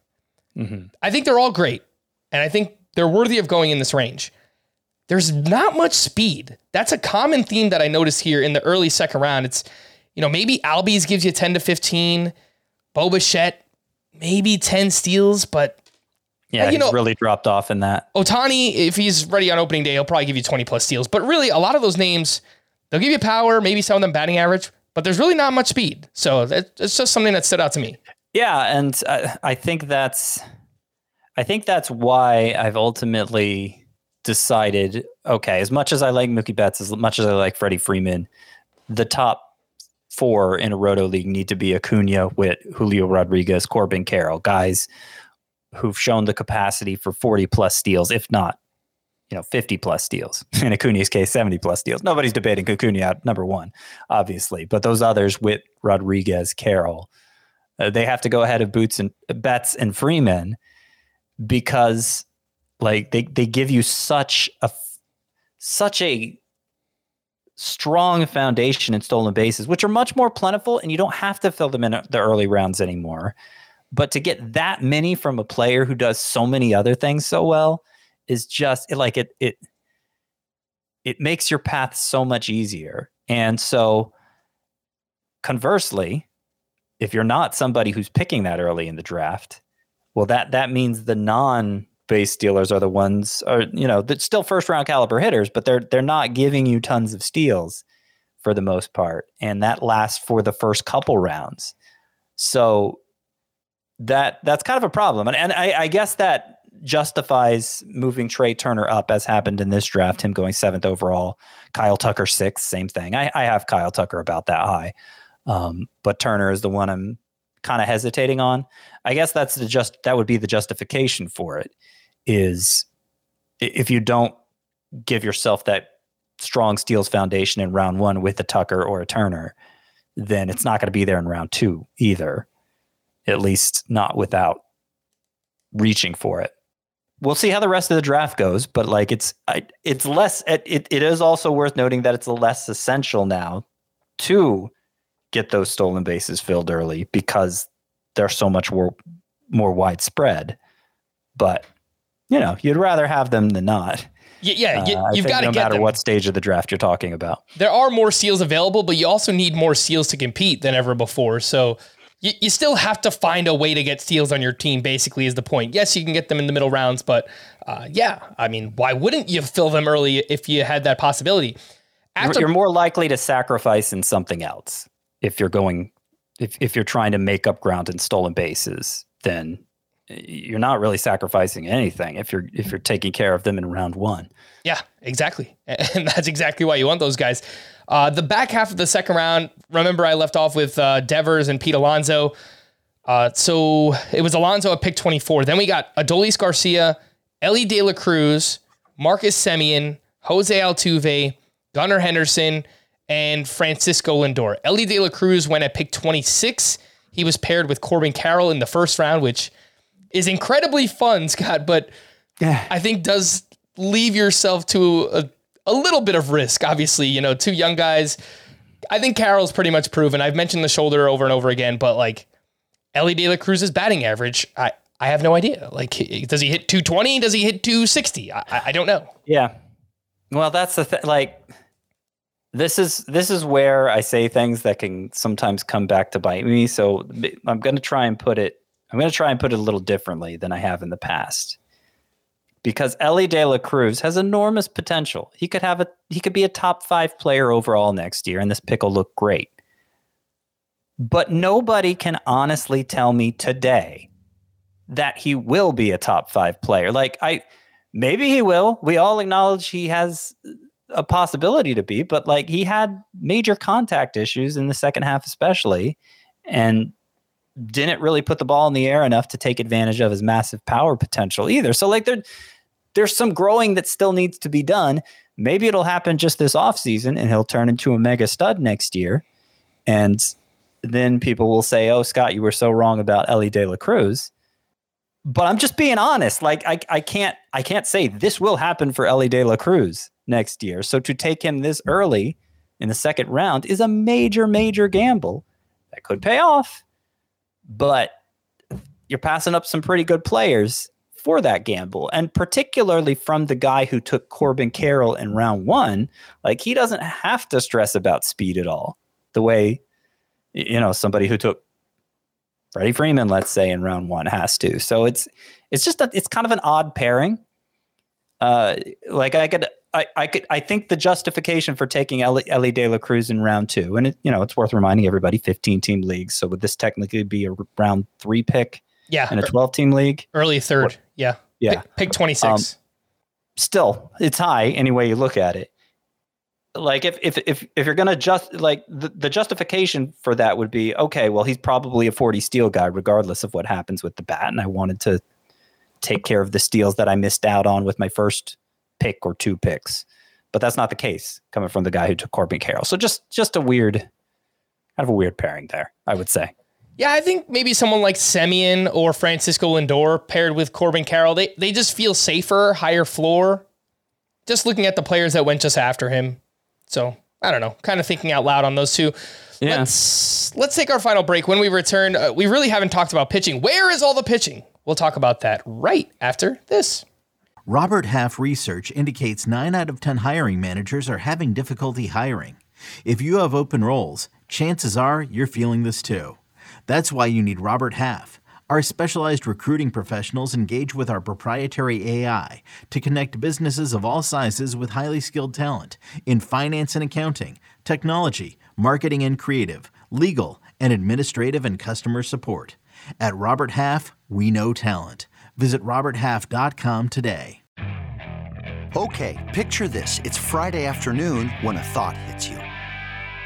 I think they're all great. And I think they're worthy of going in this range. There's not much speed. That's a common theme that I noticed here in the early second round. It's, you know, maybe Albies gives you 10 to 15, Bo Bichette, maybe 10 steals, but Yeah, you he's know- really dropped off in that. Ohtani, if he's ready on opening day, he'll probably give you 20 plus steals. But really, a lot of those names, they'll give you power, maybe some of them batting average, but there's really not much speed. So it's just something that stood out to me. Yeah, and I, I think that's I think that's why I've ultimately decided okay, as much as I like Mookie Betts, as much as I like Freddie Freeman, the top four in a roto league need to be Acuna, Witt, Julio Rodriguez, Corbin Carroll, guys who've shown the capacity for 40 plus steals, if not, you know, 50 plus steals. In Acuna's case, 70 plus steals. Nobody's debating Acuna at number one, obviously, but those others, Witt, Rodriguez, Carroll, uh, they have to go ahead of Boots and Betts and Freeman because like they they give you such a such a strong foundation in stolen bases, which are much more plentiful, and you don't have to fill them in the early rounds anymore. But to get that many from a player who does so many other things so well is just it, like it it it makes your path so much easier. And so conversely, if you're not somebody who's picking that early in the draft, well, that that means the non base stealers are the ones are you know that's still first round caliber hitters, but they're they're not giving you tons of steals for the most part, and that lasts for the first couple rounds. So that that's kind of a problem, and and I, I guess that justifies moving Trea Turner up as happened in this draft, him going seventh overall, Kyle Tucker sixth, same thing. I, I have Kyle Tucker about that high. Um, but Turner is the one I'm kind of hesitating on. I guess that's the just that would be the justification for it is if you don't give yourself that strong steals foundation in round one with a Tucker or a Turner, then it's not going to be there in round two either. At least not without reaching for it. We'll see how the rest of the draft goes, but like it's I, it's less. It, it it is also worth noting that it's less essential now to get those stolen bases filled early because they're so much more more widespread. But you know, you'd rather have them than not. Yeah, you, uh, you've got to no get matter them. what stage of the draft you're talking about. there are more seals available, but you also need more seals to compete than ever before. So you, you still have to find a way to get steals on your team, basically, is the point. Yes, you can get them in the middle rounds, but uh, yeah, I mean, why wouldn't you fill them early if you had that possibility? You're- After you're more likely to sacrifice in something else if you're going if if you're trying to make up ground in stolen bases then you're not really sacrificing anything if you're if you're taking care of them in round one Yeah, exactly. And that's exactly why you want those guys. Uh, the back half of the second round, remember I left off with uh, Devers and Pete Alonso. Uh, so it was Alonso at pick 24. Then we got Adolis Garcia, Elly De La Cruz, Marcus Semien, Jose Altuve, Gunnar Henderson, and Francisco Lindor. Elly De La Cruz went at pick 26. He was paired with Corbin Carroll in the first round, which is incredibly fun, Scott, but I think does leave yourself to a, a little bit of risk. Obviously, you know, two young guys. I think Carroll's pretty much proven. I've mentioned the shoulder over and over again, but like Elly De La Cruz's batting average, I, I have no idea. Like, does he hit 220? Does he hit 260? I, I- don't know. yeah well that's the thing like this is this is where i say things that can sometimes come back to bite me so i'm going to try and put it i'm going to try and put it a little differently than i have in the past because Elly De La Cruz has enormous potential. He could have a he could be a top five player overall next year, and this pick will look great. But nobody can honestly tell me today that he will be a top five player. Like I maybe he will. We all acknowledge he has a possibility to be, but like he had major contact issues in the second half, especially, and didn't really put the ball in the air enough to take advantage of his massive power potential either. So like there, there's some growing that still needs to be done. Maybe it'll happen just this offseason and he'll turn into a mega stud next year. And then people will say, Oh, Scott, you were so wrong about Elly De La Cruz. But I'm just being honest. Like I, I can't I can't say this will happen for Elly De La Cruz next year. So to take him this early in the second round is a major, major gamble that could pay off. But you're passing up some pretty good players for that gamble. And particularly from the guy who took Corbin Carroll in round one, like he doesn't have to stress about speed at all. The way, you know, somebody who took Freddie Freeman, let's say, in round one has to. So it's it's just a, it's kind of an odd pairing. Uh, like I could I, I could I think the justification for taking Elly, Elly De La Cruz in round two, and it, you know it's worth reminding everybody, 15 team leagues. So would this technically be a round three pick? Yeah, in a 12 team league, early third. Or, yeah, yeah, pick, pick 26. Um, still, it's high any way you look at it. Like if if if if you're gonna just like the, the justification for that would be okay, well he's probably a 40 steal guy regardless of what happens with the bat, and I wanted to take care of the steals that I missed out on with my first pick or two picks. But that's not the case coming from the guy who took Corbin Carroll. So just just a weird kind of a weird pairing there, I would say. Yeah, I think maybe someone like Semien or Francisco Lindor paired with Corbin Carroll, they they just feel safer, higher floor. Just looking at the players that went just after him. So I don't know, kind of thinking out loud on those two. Yeah. Let's let's take our final break. When we return, uh, we really haven't talked about pitching. Where is all the pitching? We'll talk about that right after this. Robert Half research indicates 9 out of 10 hiring managers are having difficulty hiring. If you have open roles, chances are you're feeling this too. That's why you need Robert Half. Our specialized recruiting professionals engage with our proprietary AI to connect businesses of all sizes with highly skilled talent in finance and accounting, technology, marketing and creative, legal, and administrative and customer support. At Robert Half, we know talent. Visit RobertHalf.com today. Okay, picture this. It's Friday afternoon when a thought hits you.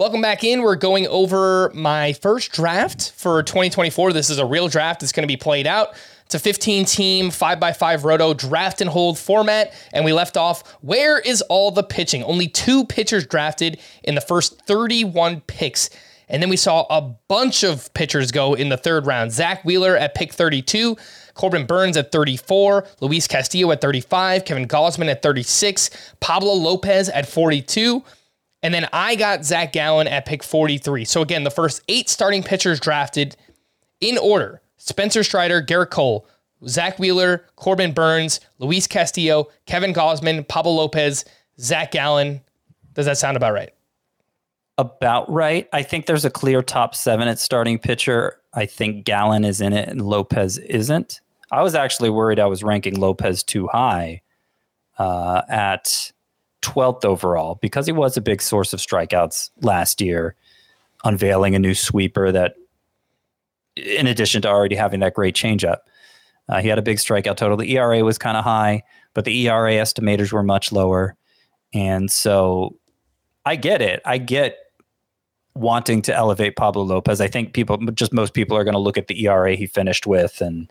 Welcome back in. We're going over my first draft for 2024. This is a real draft. It's going to be played out. It's a 15 team, 5x5 roto draft and hold format. And we left off where is all the pitching? Only two pitchers drafted in the first 31 picks. And then we saw a bunch of pitchers go in the third round. Zack Wheeler at pick 32, Corbin Burnes at 34, Luis Castillo at 35, Kevin Gausman at 36, Pablo Lopez at 42. And then I got Zac Gallen at pick 43. So again, the first eight starting pitchers drafted in order Spencer Strider, Gerrit Cole, Zack Wheeler, Corbin Burnes, Luis Castillo, Kevin Gausman, Pablo Lopez, Zac Gallen. Does that sound about right? About right. I think there's a clear top seven at starting pitcher. I think Gallen is in it and Lopez isn't. I was actually worried I was ranking Lopez too high uh, at 12th overall because he was a big source of strikeouts last year, unveiling a new sweeper that, in addition to already having that great changeup, uh, he had a big strikeout total. The ERA was kind of high, but the ERA estimators were much lower. And so I get it. I get wanting to elevate Pablo Lopez. I think people, just most people, are going to look at the ERA he finished with, and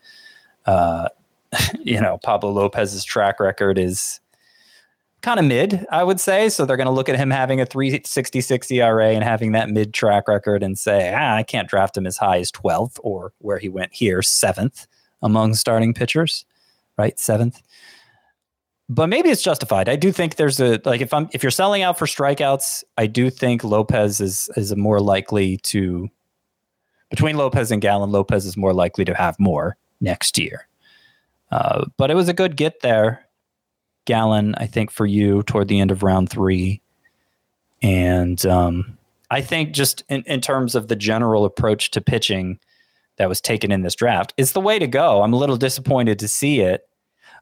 uh, you know, Pablo Lopez's track record is kind of mid, I would say. So they're going to look at him having a 366 ERA and having that mid track record and say, ah, I can't draft him as high as 12th or where he went here, seventh among starting pitchers, right? Seventh. but maybe it's justified. I do think there's a like if I'm if you're selling out for strikeouts, I do think Lopez is is more likely to between Lopez and Gallen. Lopez is more likely to have more next year. Uh, but it was a good get there, Gallen. I think for you toward the end of round three, and um, I think just in, in terms of the general approach to pitching that was taken in this draft, it's the way to go. I'm a little disappointed to see it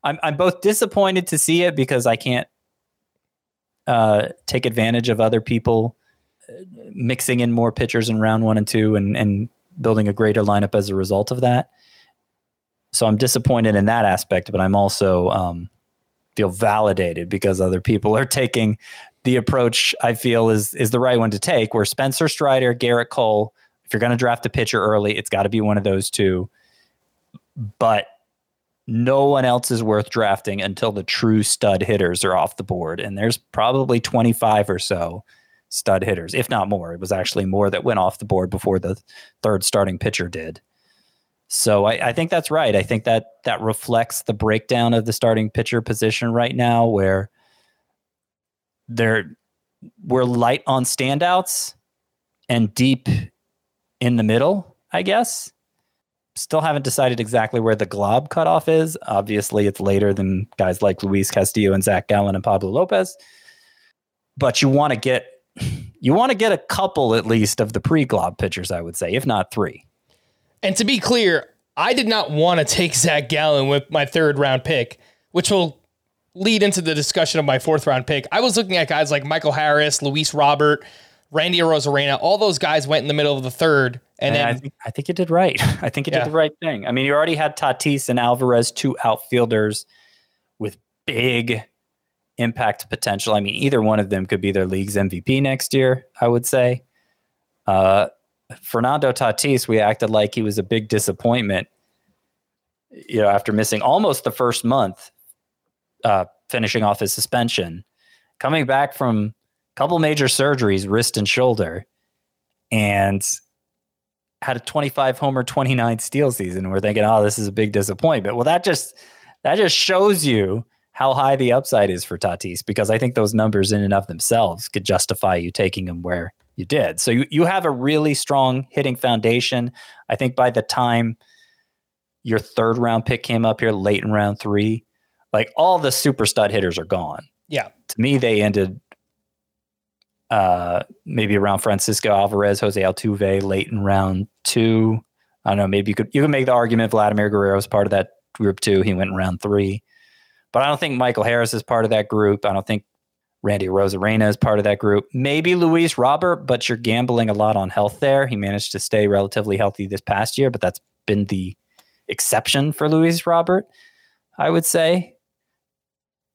I'm I'm both disappointed to see it because I can't uh, take advantage of other people uh, mixing in more pitchers in round one and two and and building a greater lineup as a result of that. So I'm disappointed in that aspect, but I'm also um, feel validated because other people are taking the approach I feel is is the right one to take. Where Spencer Strider, Gerrit Cole, if you're going to draft a pitcher early, it's got to be one of those two. But no one else is worth drafting until the true stud hitters are off the board. And there's probably 25 or so stud hitters, if not more. It was actually more that went off the board before the third starting pitcher did. So I, I think that's right. I think that that reflects the breakdown of the starting pitcher position right now, where they're we're light on standouts and deep in the middle, I guess still haven't decided exactly where the glob cutoff is. Obviously, it's later than guys like Luis Castillo and Zac Gallen and Pablo Lopez. But you want to get you want to get a couple at least of the pre-glob pitchers, I would say, if not three. And to be clear, I did not want to take Zac Gallen with my third round pick, which will lead into the discussion of my fourth round pick. I was looking at guys like Michael Harris, Luis Robert, Randy Arozarena. All those guys went in the middle of the third. And, then, I think I think you did right. I think you yeah. did the right thing. I mean, you already had Tatis and Alvarez, two outfielders with big impact potential. I mean, either one of them could be their league's MVP next year. I would say. Uh, Fernando Tatis, we acted like he was a big disappointment. You know, after missing almost the first month, uh, finishing off his suspension, coming back from a couple major surgeries, wrist and shoulder, and had a 25 homer, 29 steal season. We're thinking, oh, this is a big disappointment. Well, that just that just shows you how high the upside is for Tatis because I think those numbers in and of themselves could justify you taking him where you did. So you, you have a really strong hitting foundation. I think by the time your third round pick came up here late in round three, like all the super stud hitters are gone. Yeah. To me, they ended uh, maybe around Francisco Alvarez, Jose Altuve late in round two. I don't know. Maybe you could you could make the argument Vladimir Guerrero is part of that group too. He went in round three, but I don't think Michael Harris is part of that group. I don't think Randy Arozarena is part of that group. Maybe Luis Robert, but you're gambling a lot on health there. He managed to stay relatively healthy this past year, but that's been the exception for Luis Robert, I would say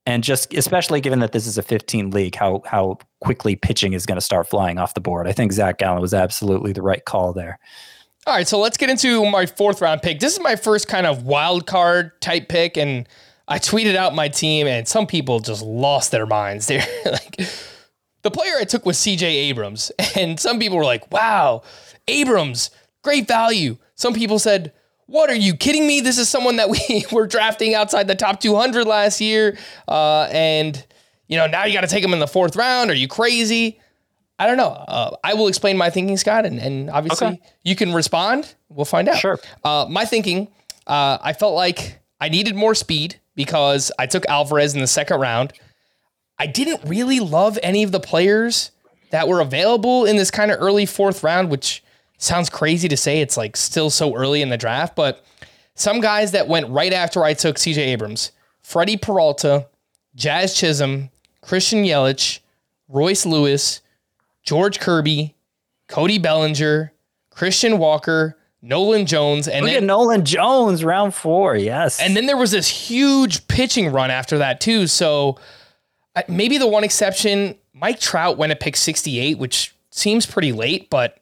and just especially given that this is a 15 league, how how quickly pitching is going to start flying off the board. I think Zac Gallen was absolutely the right call there. All right, so let's get into my fourth round pick. This is my first kind of wild card type pick, and I tweeted out my team, and some people just lost their minds. They're like, the player I took was CJ Abrams, and some people were like, "Wow, Abrams, great value." Some people said, what are you kidding me? This is someone that we were drafting outside the top 200 last year. Uh, and, you know, now you got to take him in the fourth round. Are you crazy? I don't know. Uh, I will explain my thinking, Scott, and, and obviously okay. you can respond. We'll find out. Sure. Uh, my thinking, uh, I felt like I needed more speed because I took Alvarez in the second round. I didn't really love any of the players that were available in this kind of early fourth round, which sounds crazy to say it's like still so early in the draft, but some guys that went right after I took CJ Abrams, Freddie Peralta, Jazz Chisholm, Christian Yelich, Royce Lewis, George Kirby, Cody Bellinger, Christian Walker, Nolan Jones, and Look then Nolan Jones, round four, yes. And then there was this huge pitching run after that too. So uh, maybe the one exception, Mike Trout went at pick 68, which seems pretty late, but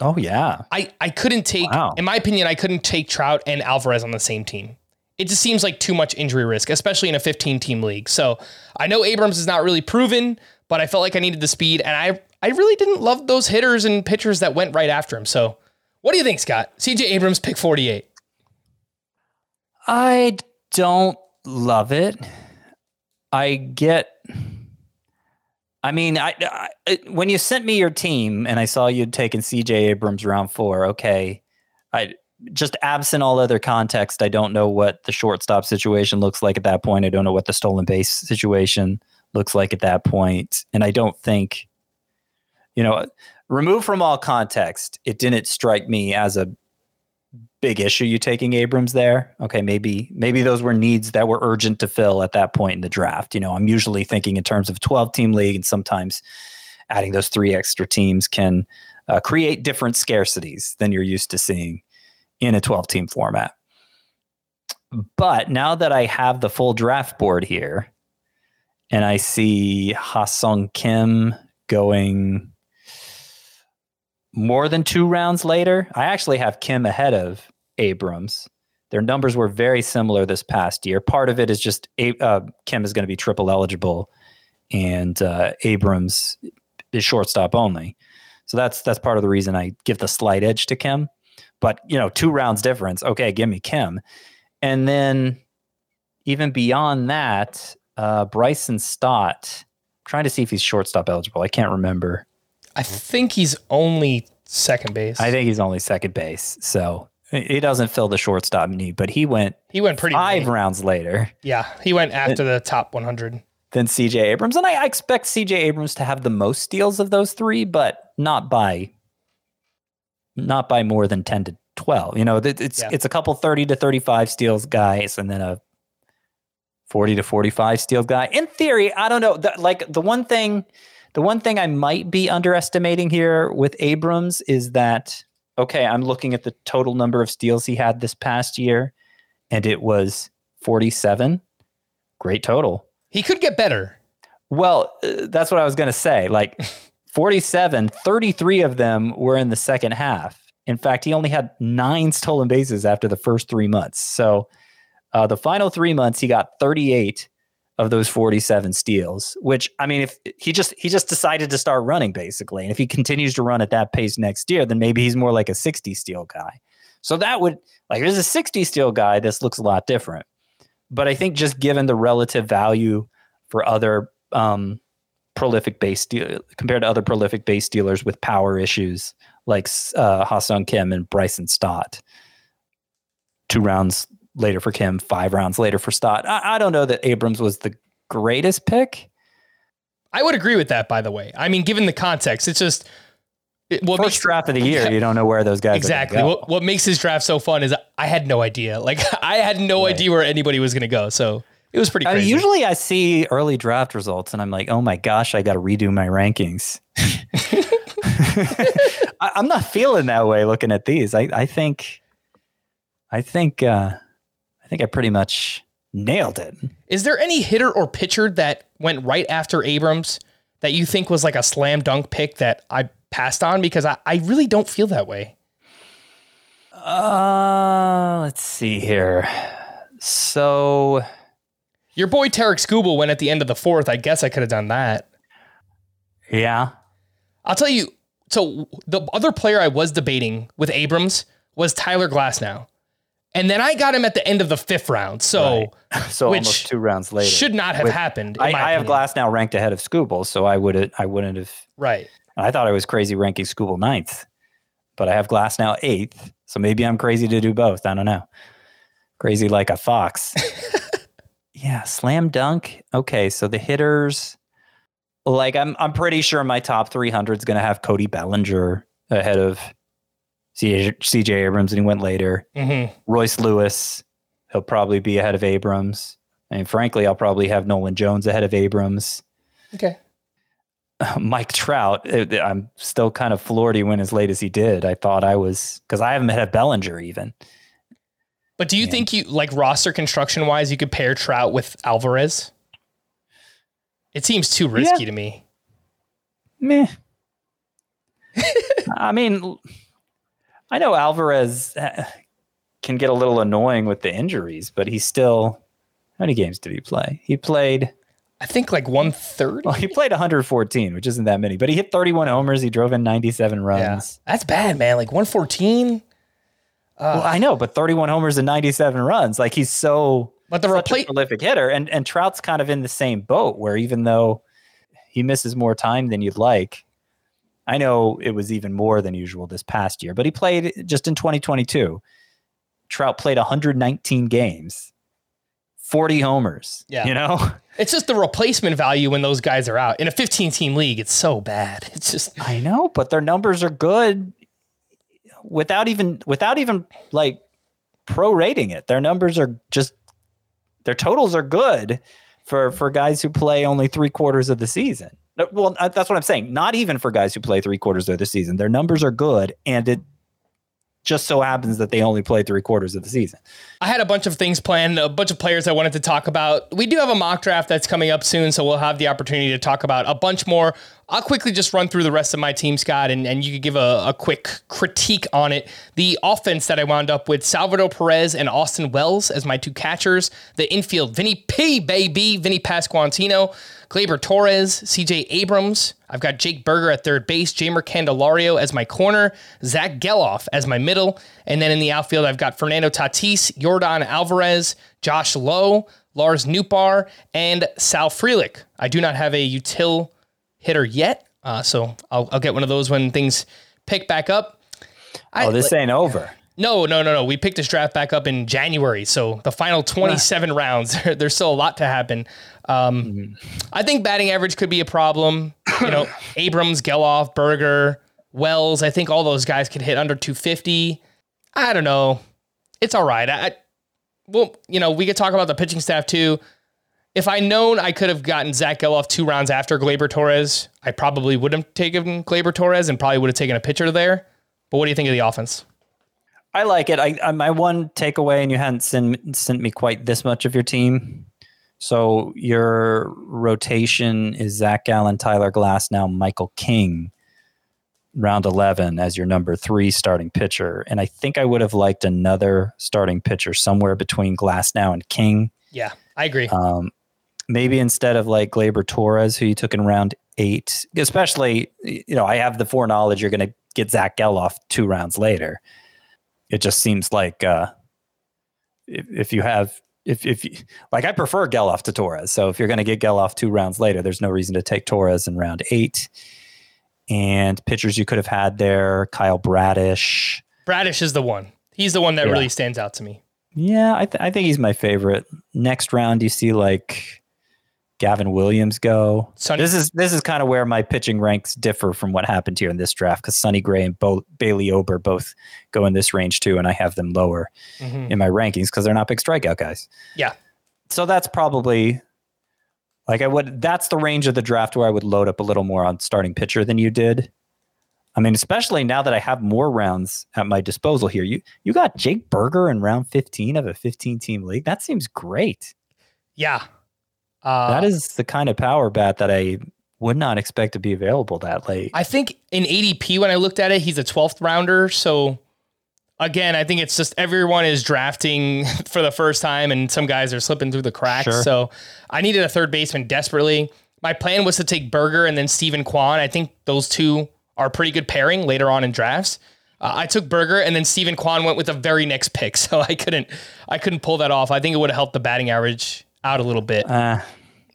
Oh yeah. I I couldn't take wow. in my opinion I couldn't take Trout and Alvarez on the same team. It just seems like too much injury risk, especially in a 15 team league. So, I know Abrams is not really proven, but I felt like I needed the speed and I I really didn't love those hitters and pitchers that went right after him. So, what do you think, Scott? CJ Abrams pick 48. I don't love it. I get. I mean, I, I when you sent me your team and I saw you'd taken C.J. Abrams round four. Okay, I just absent all other context. I don't know what the shortstop situation looks like at that point. I don't know what the stolen base situation looks like at that point, and I don't think, you know, removed from all context, it didn't strike me as a big issue you taking Abrams there. Okay, maybe maybe those were needs that were urgent to fill at that point in the draft. You know, I'm usually thinking in terms of 12 team league, and sometimes adding those three extra teams can uh, create different scarcities than you're used to seeing in a 12 team format. But now that I have the full draft board here, and I see Ha-Sung Kim going more than two rounds later. I actually have Kim ahead of Abrams. Their numbers were very similar this past year. Part of it is just uh, Kim is going to be triple eligible, and uh, Abrams is shortstop only. So that's that's part of the reason I give the slight edge to Kim. But you know, two rounds difference. Okay, give me Kim, and then even beyond that, uh, Bryson Stott. I'm trying to see if he's shortstop eligible. I can't remember. I think he's only second base. I think he's only second base, so he doesn't fill the shortstop need. But he went he went pretty five late. rounds later Yeah, he went after the top 100. than C.J. Abrams, and I, I expect C.J. Abrams to have the most steals of those three, but not by not by more than ten to twelve. You know, it's Yeah. it's a couple thirty to thirty-five steals guys, and then a forty to forty-five steals guy. In theory, I don't know. The, like the one thing, the one thing I might be underestimating here with Abrams is that okay, I'm looking at the total number of steals he had this past year, and it was forty-seven. Great total. He could get better. Well, uh, that's what I was going to say. Like 47, 33 of them were in the second half. In fact, he only had nine stolen bases after the first three months. So uh, the final three months, he got 38 of those 47 steals, which I mean, if he just he just decided to start running basically. And if he continues to run at that pace next year, then maybe he's more like a 60 steal guy. So that would like there's a 60 steal guy, this looks a lot different. But I think just given the relative value for other um, prolific base steal compared to other prolific base stealers with power issues like uh, Ha-Sung Kim and Bryson Stott. Two rounds later for Kim, five rounds later for Stott. I, I don't know that Abrams was the greatest pick. I would agree with that, by the way. I mean, given the context, it's just it, what First makes draft of the year, you don't know where those guys exactly go. what, what makes his draft so fun is I had no idea. Like I had no idea where anybody was going to go. So it was pretty I mean, usually I see early draft results and I'm like, oh my gosh, I got to redo my rankings. I, I'm not feeling that way looking at these. I, I think, I think, uh, think I pretty much nailed it. Is there any hitter or pitcher that went right after Abrams that you think was like a slam dunk pick that I passed on? Because I, I really don't feel that way. Uh, let's see here. So, Your boy Tarik Skubal went at the end of the fourth. I guess I could have done that. yeah, I'll tell you. So the other player I was debating with Abrams was Tyler Glasnow. And then I got him at the end of the fifth round. So so Which almost two rounds later should not have With- happened. I, I have. Glasnow ranked ahead of Skubal, so I would I wouldn't have. Right. I thought I was crazy ranking Skubal ninth, but I have Glasnow eighth, so maybe I'm crazy to do both. I don't know. Crazy like a fox. yeah, slam dunk. Okay, so the hitters, like I'm, I'm pretty sure my top 300 is going to have Cody Bellinger ahead of CJ, CJ Abrams, and he went later. hmm Royce Lewis, he'll probably be ahead of Abrams. I And frankly, I'll probably have Nolan Jones ahead of Abrams. Okay. Mike Trout, uh, I'm still kind of floored he went as late as he did. I thought I was because I haven't had Bellinger even. But do you Yeah. think you like roster construction wise, you could pair Trout with Alvarez? It seems too risky to me. Meh. I mean, I know Alvarez uh, can get a little annoying with the injuries, but he's still. How many games did he play? He played. I think like one third. Well, he played 114, which isn't that many, but he hit 31 homers. He drove in 97 runs. Yeah. That's bad, man. Like 114. well, I know, but 31 homers and 97 runs. Like he's so. But the such repla- prolific hitter, and and Trout's kind of in the same boat where even though he misses more time than you'd like, I know it was even more than usual this past year, but he played just in 2022. Trout played 119 games, 40 homers. Yeah. you know, it's just the replacement value when those guys are out in a 15 team league. It's so bad. It's just I know, but their numbers are good without even without even like prorating it. Their numbers are just their totals are good for for guys who play only three quarters of the season. Well, uh, that's what I'm saying. Not even for guys who play three quarters of the season. Their numbers are good, and it just so happens that they only play three quarters of the season. I had a bunch of things planned, a bunch of players I wanted to talk about. We do have a mock draft that's coming up soon, so we'll have the opportunity to talk about a bunch more. I'll quickly just run through the rest of my team, Scott, and, and you could give a, a quick critique on it. The offense that I wound up with Salvador Perez and Austin Wells as my two catchers. The infield, Vinny P, baby, Vinny Pasquantino. Gleyber Torres, CJ Abrams. I've got Jake Burger at third base, Jeimer Candelario as my corner, Zack Gelof as my middle. And then in the outfield, I've got Fernando Tatis, Yordan Alvarez, Josh Lowe, Lars Nootbaar, and Sal Frelick. I do not have a util hitter yet, uh, so I'll, I'll get one of those when things pick back up. I, Oh, this ain't over. no, no, no, no. We picked this draft back up in January, so the final 27 rounds. There's still a lot to happen. Um, I think batting average could be a problem. You know, Abrams, Gelof, Burger, Wells. I think all those guys could hit under 250. I don't know. It's all right. I, I well, you know, we could talk about the pitching staff too. If I known I could have gotten Zack Gelof two rounds after Gleyber Torres, I probably would have taken Gleyber Torres and probably would have taken a pitcher there. But what do you think of the offense? I like it. I, I my one takeaway, and you hadn't sent sent me quite this much of your team. So your rotation is Zac Gallen, Tyler Glasnow Michael King, round eleven as your number three starting pitcher. And I think I would have liked another starting pitcher somewhere between Glasnow and King. Yeah, I agree. Um, maybe instead of like Gleyber Torres, who you took in round eight, especially, you know, I have the foreknowledge you're going to get Zack Gelof two rounds later. It just seems like uh, if, if you have, if, if you, like I prefer Gelof to Torres. So if you're going to get Gelof two rounds later, there's no reason to take Torres in round eight. And pitchers you could have had there, Kyle Bradish. Bradish is the one. He's the one that Yeah. really stands out to me. Yeah, I, th- I think he's my favorite. Next round, you see like Gavin Williams go. Sonny- This is this is kind of where my pitching ranks differ from what happened here in this draft because Sonny Gray and Bo- Bailey Ober both go in this range too, and I have them lower mm-hmm. in my rankings because they're not big strikeout guys. Yeah. So that's probably like I would. That's the range of the draft where I would load up a little more on starting pitcher than you did. I mean, especially now that I have more rounds at my disposal here. You you got Jake Burger in round 15 of a 15 team league. That seems great. Yeah. Uh, that is the kind of power bat that I would not expect to be available that late. I think in ADP, when I looked at it, he's a 12th rounder. So again, I think it's just everyone is drafting for the first time and some guys are slipping through the cracks. Sure. So I needed a third baseman desperately. My plan was to take Burger and then Steven Kwan. I think those two are pretty good pairing later on in drafts. Uh, I took Burger and then Steven Kwan went with the very next pick, so I couldn't I couldn't pull that off. I think it would have helped the batting average out a little bit. Uh,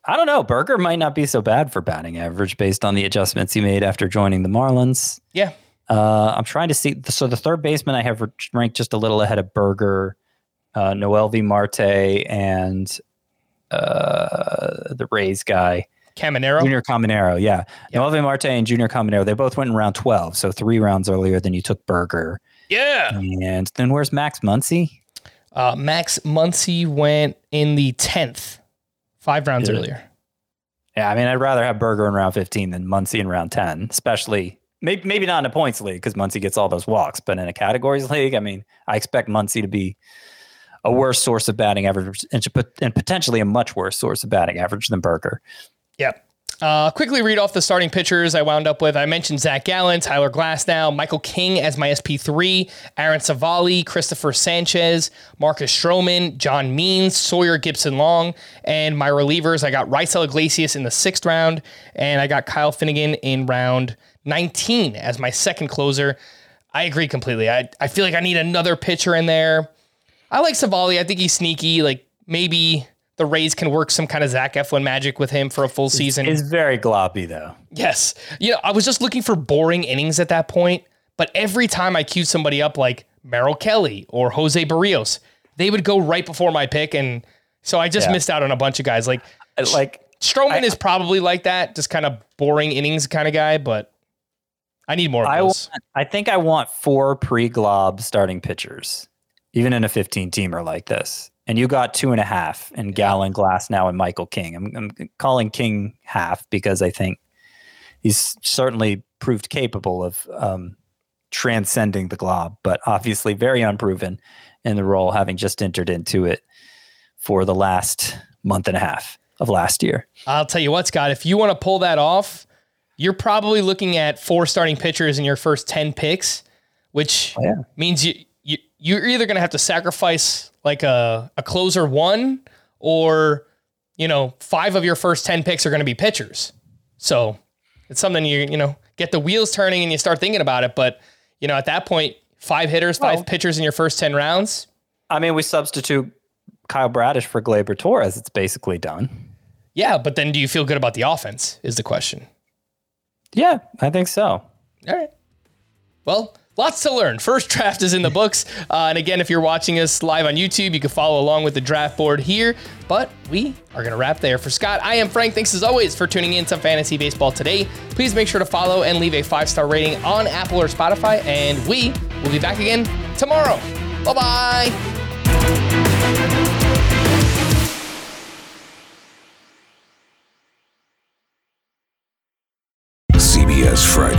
I don't know. Burger might not be so bad for batting average based on the adjustments he made after joining the Marlins. yeah, Uh, I'm trying to see. So the third baseman I have ranked just a little ahead of Burger, uh, Noelvi Marte, and uh, the Rays guy, Caminero. Junior Caminero. Yeah. Noelvi Marte and Junior Caminero. They both went in round 12, so three rounds earlier than you took Burger. Yeah. And then where's Max Muncy? Uh, Max Muncy went in the 10th, five rounds earlier. Yeah, I mean, I'd rather have Burger in round 15 than Muncy in round 10, especially maybe, maybe not in a points league because Muncy gets all those walks, but in a categories league, I mean, I expect Muncy to be a worse source of batting average and, and potentially a much worse source of batting average than Burger. Yep. Uh, quickly read off the starting pitchers I wound up with. I mentioned Zac Gallen, Tyler Glasnow, Michael King as my SP3, Aaron Civale, Christopher Sanchez, Marcus Stroman, John Means, Sawyer Gipson-Long, and my relievers. I got Raisel Iglesias in the sixth round, and I got Kyle Finnegan in round 19 as my second closer. I agree completely. I, I feel like I need another pitcher in there. I like Civale. I think he's sneaky. Like maybe the Rays can work some kind of Zach Eflin magic with him for a full season. He's very gloppy though. Yes. You know, I was just looking for boring innings at that point, but every time I queued somebody up like Merrill Kelly or Jose Berrios, they would go right before my pick. And so I just Yeah. missed out on a bunch of guys. Like Like Stroman is probably like that, just kind of boring innings kind of guy, but I need more of I those. want, I think I want four pre-glob starting pitchers, even in a 15 teamer like this. And you got two and a half in Gallen, Glass now, and Michael King. I'm, I'm calling King half because I think he's certainly proved capable of um, transcending the glob, but obviously very unproven in the role, having just entered into it for the last month and a half of last year. I'll tell you what, Scott, if you want to pull that off, you're probably looking at four starting pitchers in your first 10 picks, which Oh, yeah. means you, you you're either going to have to sacrifice like a, a closer one or you know, five of your first 10 picks are going to be pitchers. So, it's something you you know, get the wheels turning and you start thinking about it, but you know, at that point, five hitters, five Well- pitchers in your first 10 rounds, I mean, we substitute Kyle Bradish for Gleyber Torres. It's basically done. yeah, but then do you feel good about the offense is the question. Yeah, I think so. All right. Well, lots to learn. First draft is in the books. Uh, and again, if you're watching us live on YouTube, you can follow along with the draft board here. But we are going to wrap there. For Scott, I am Frank. Thanks as always for tuning in to Fantasy Baseball today. Please make sure to follow and leave a five star rating on Apple or Spotify. And we will be back again tomorrow. Bye bye. CBS Friday.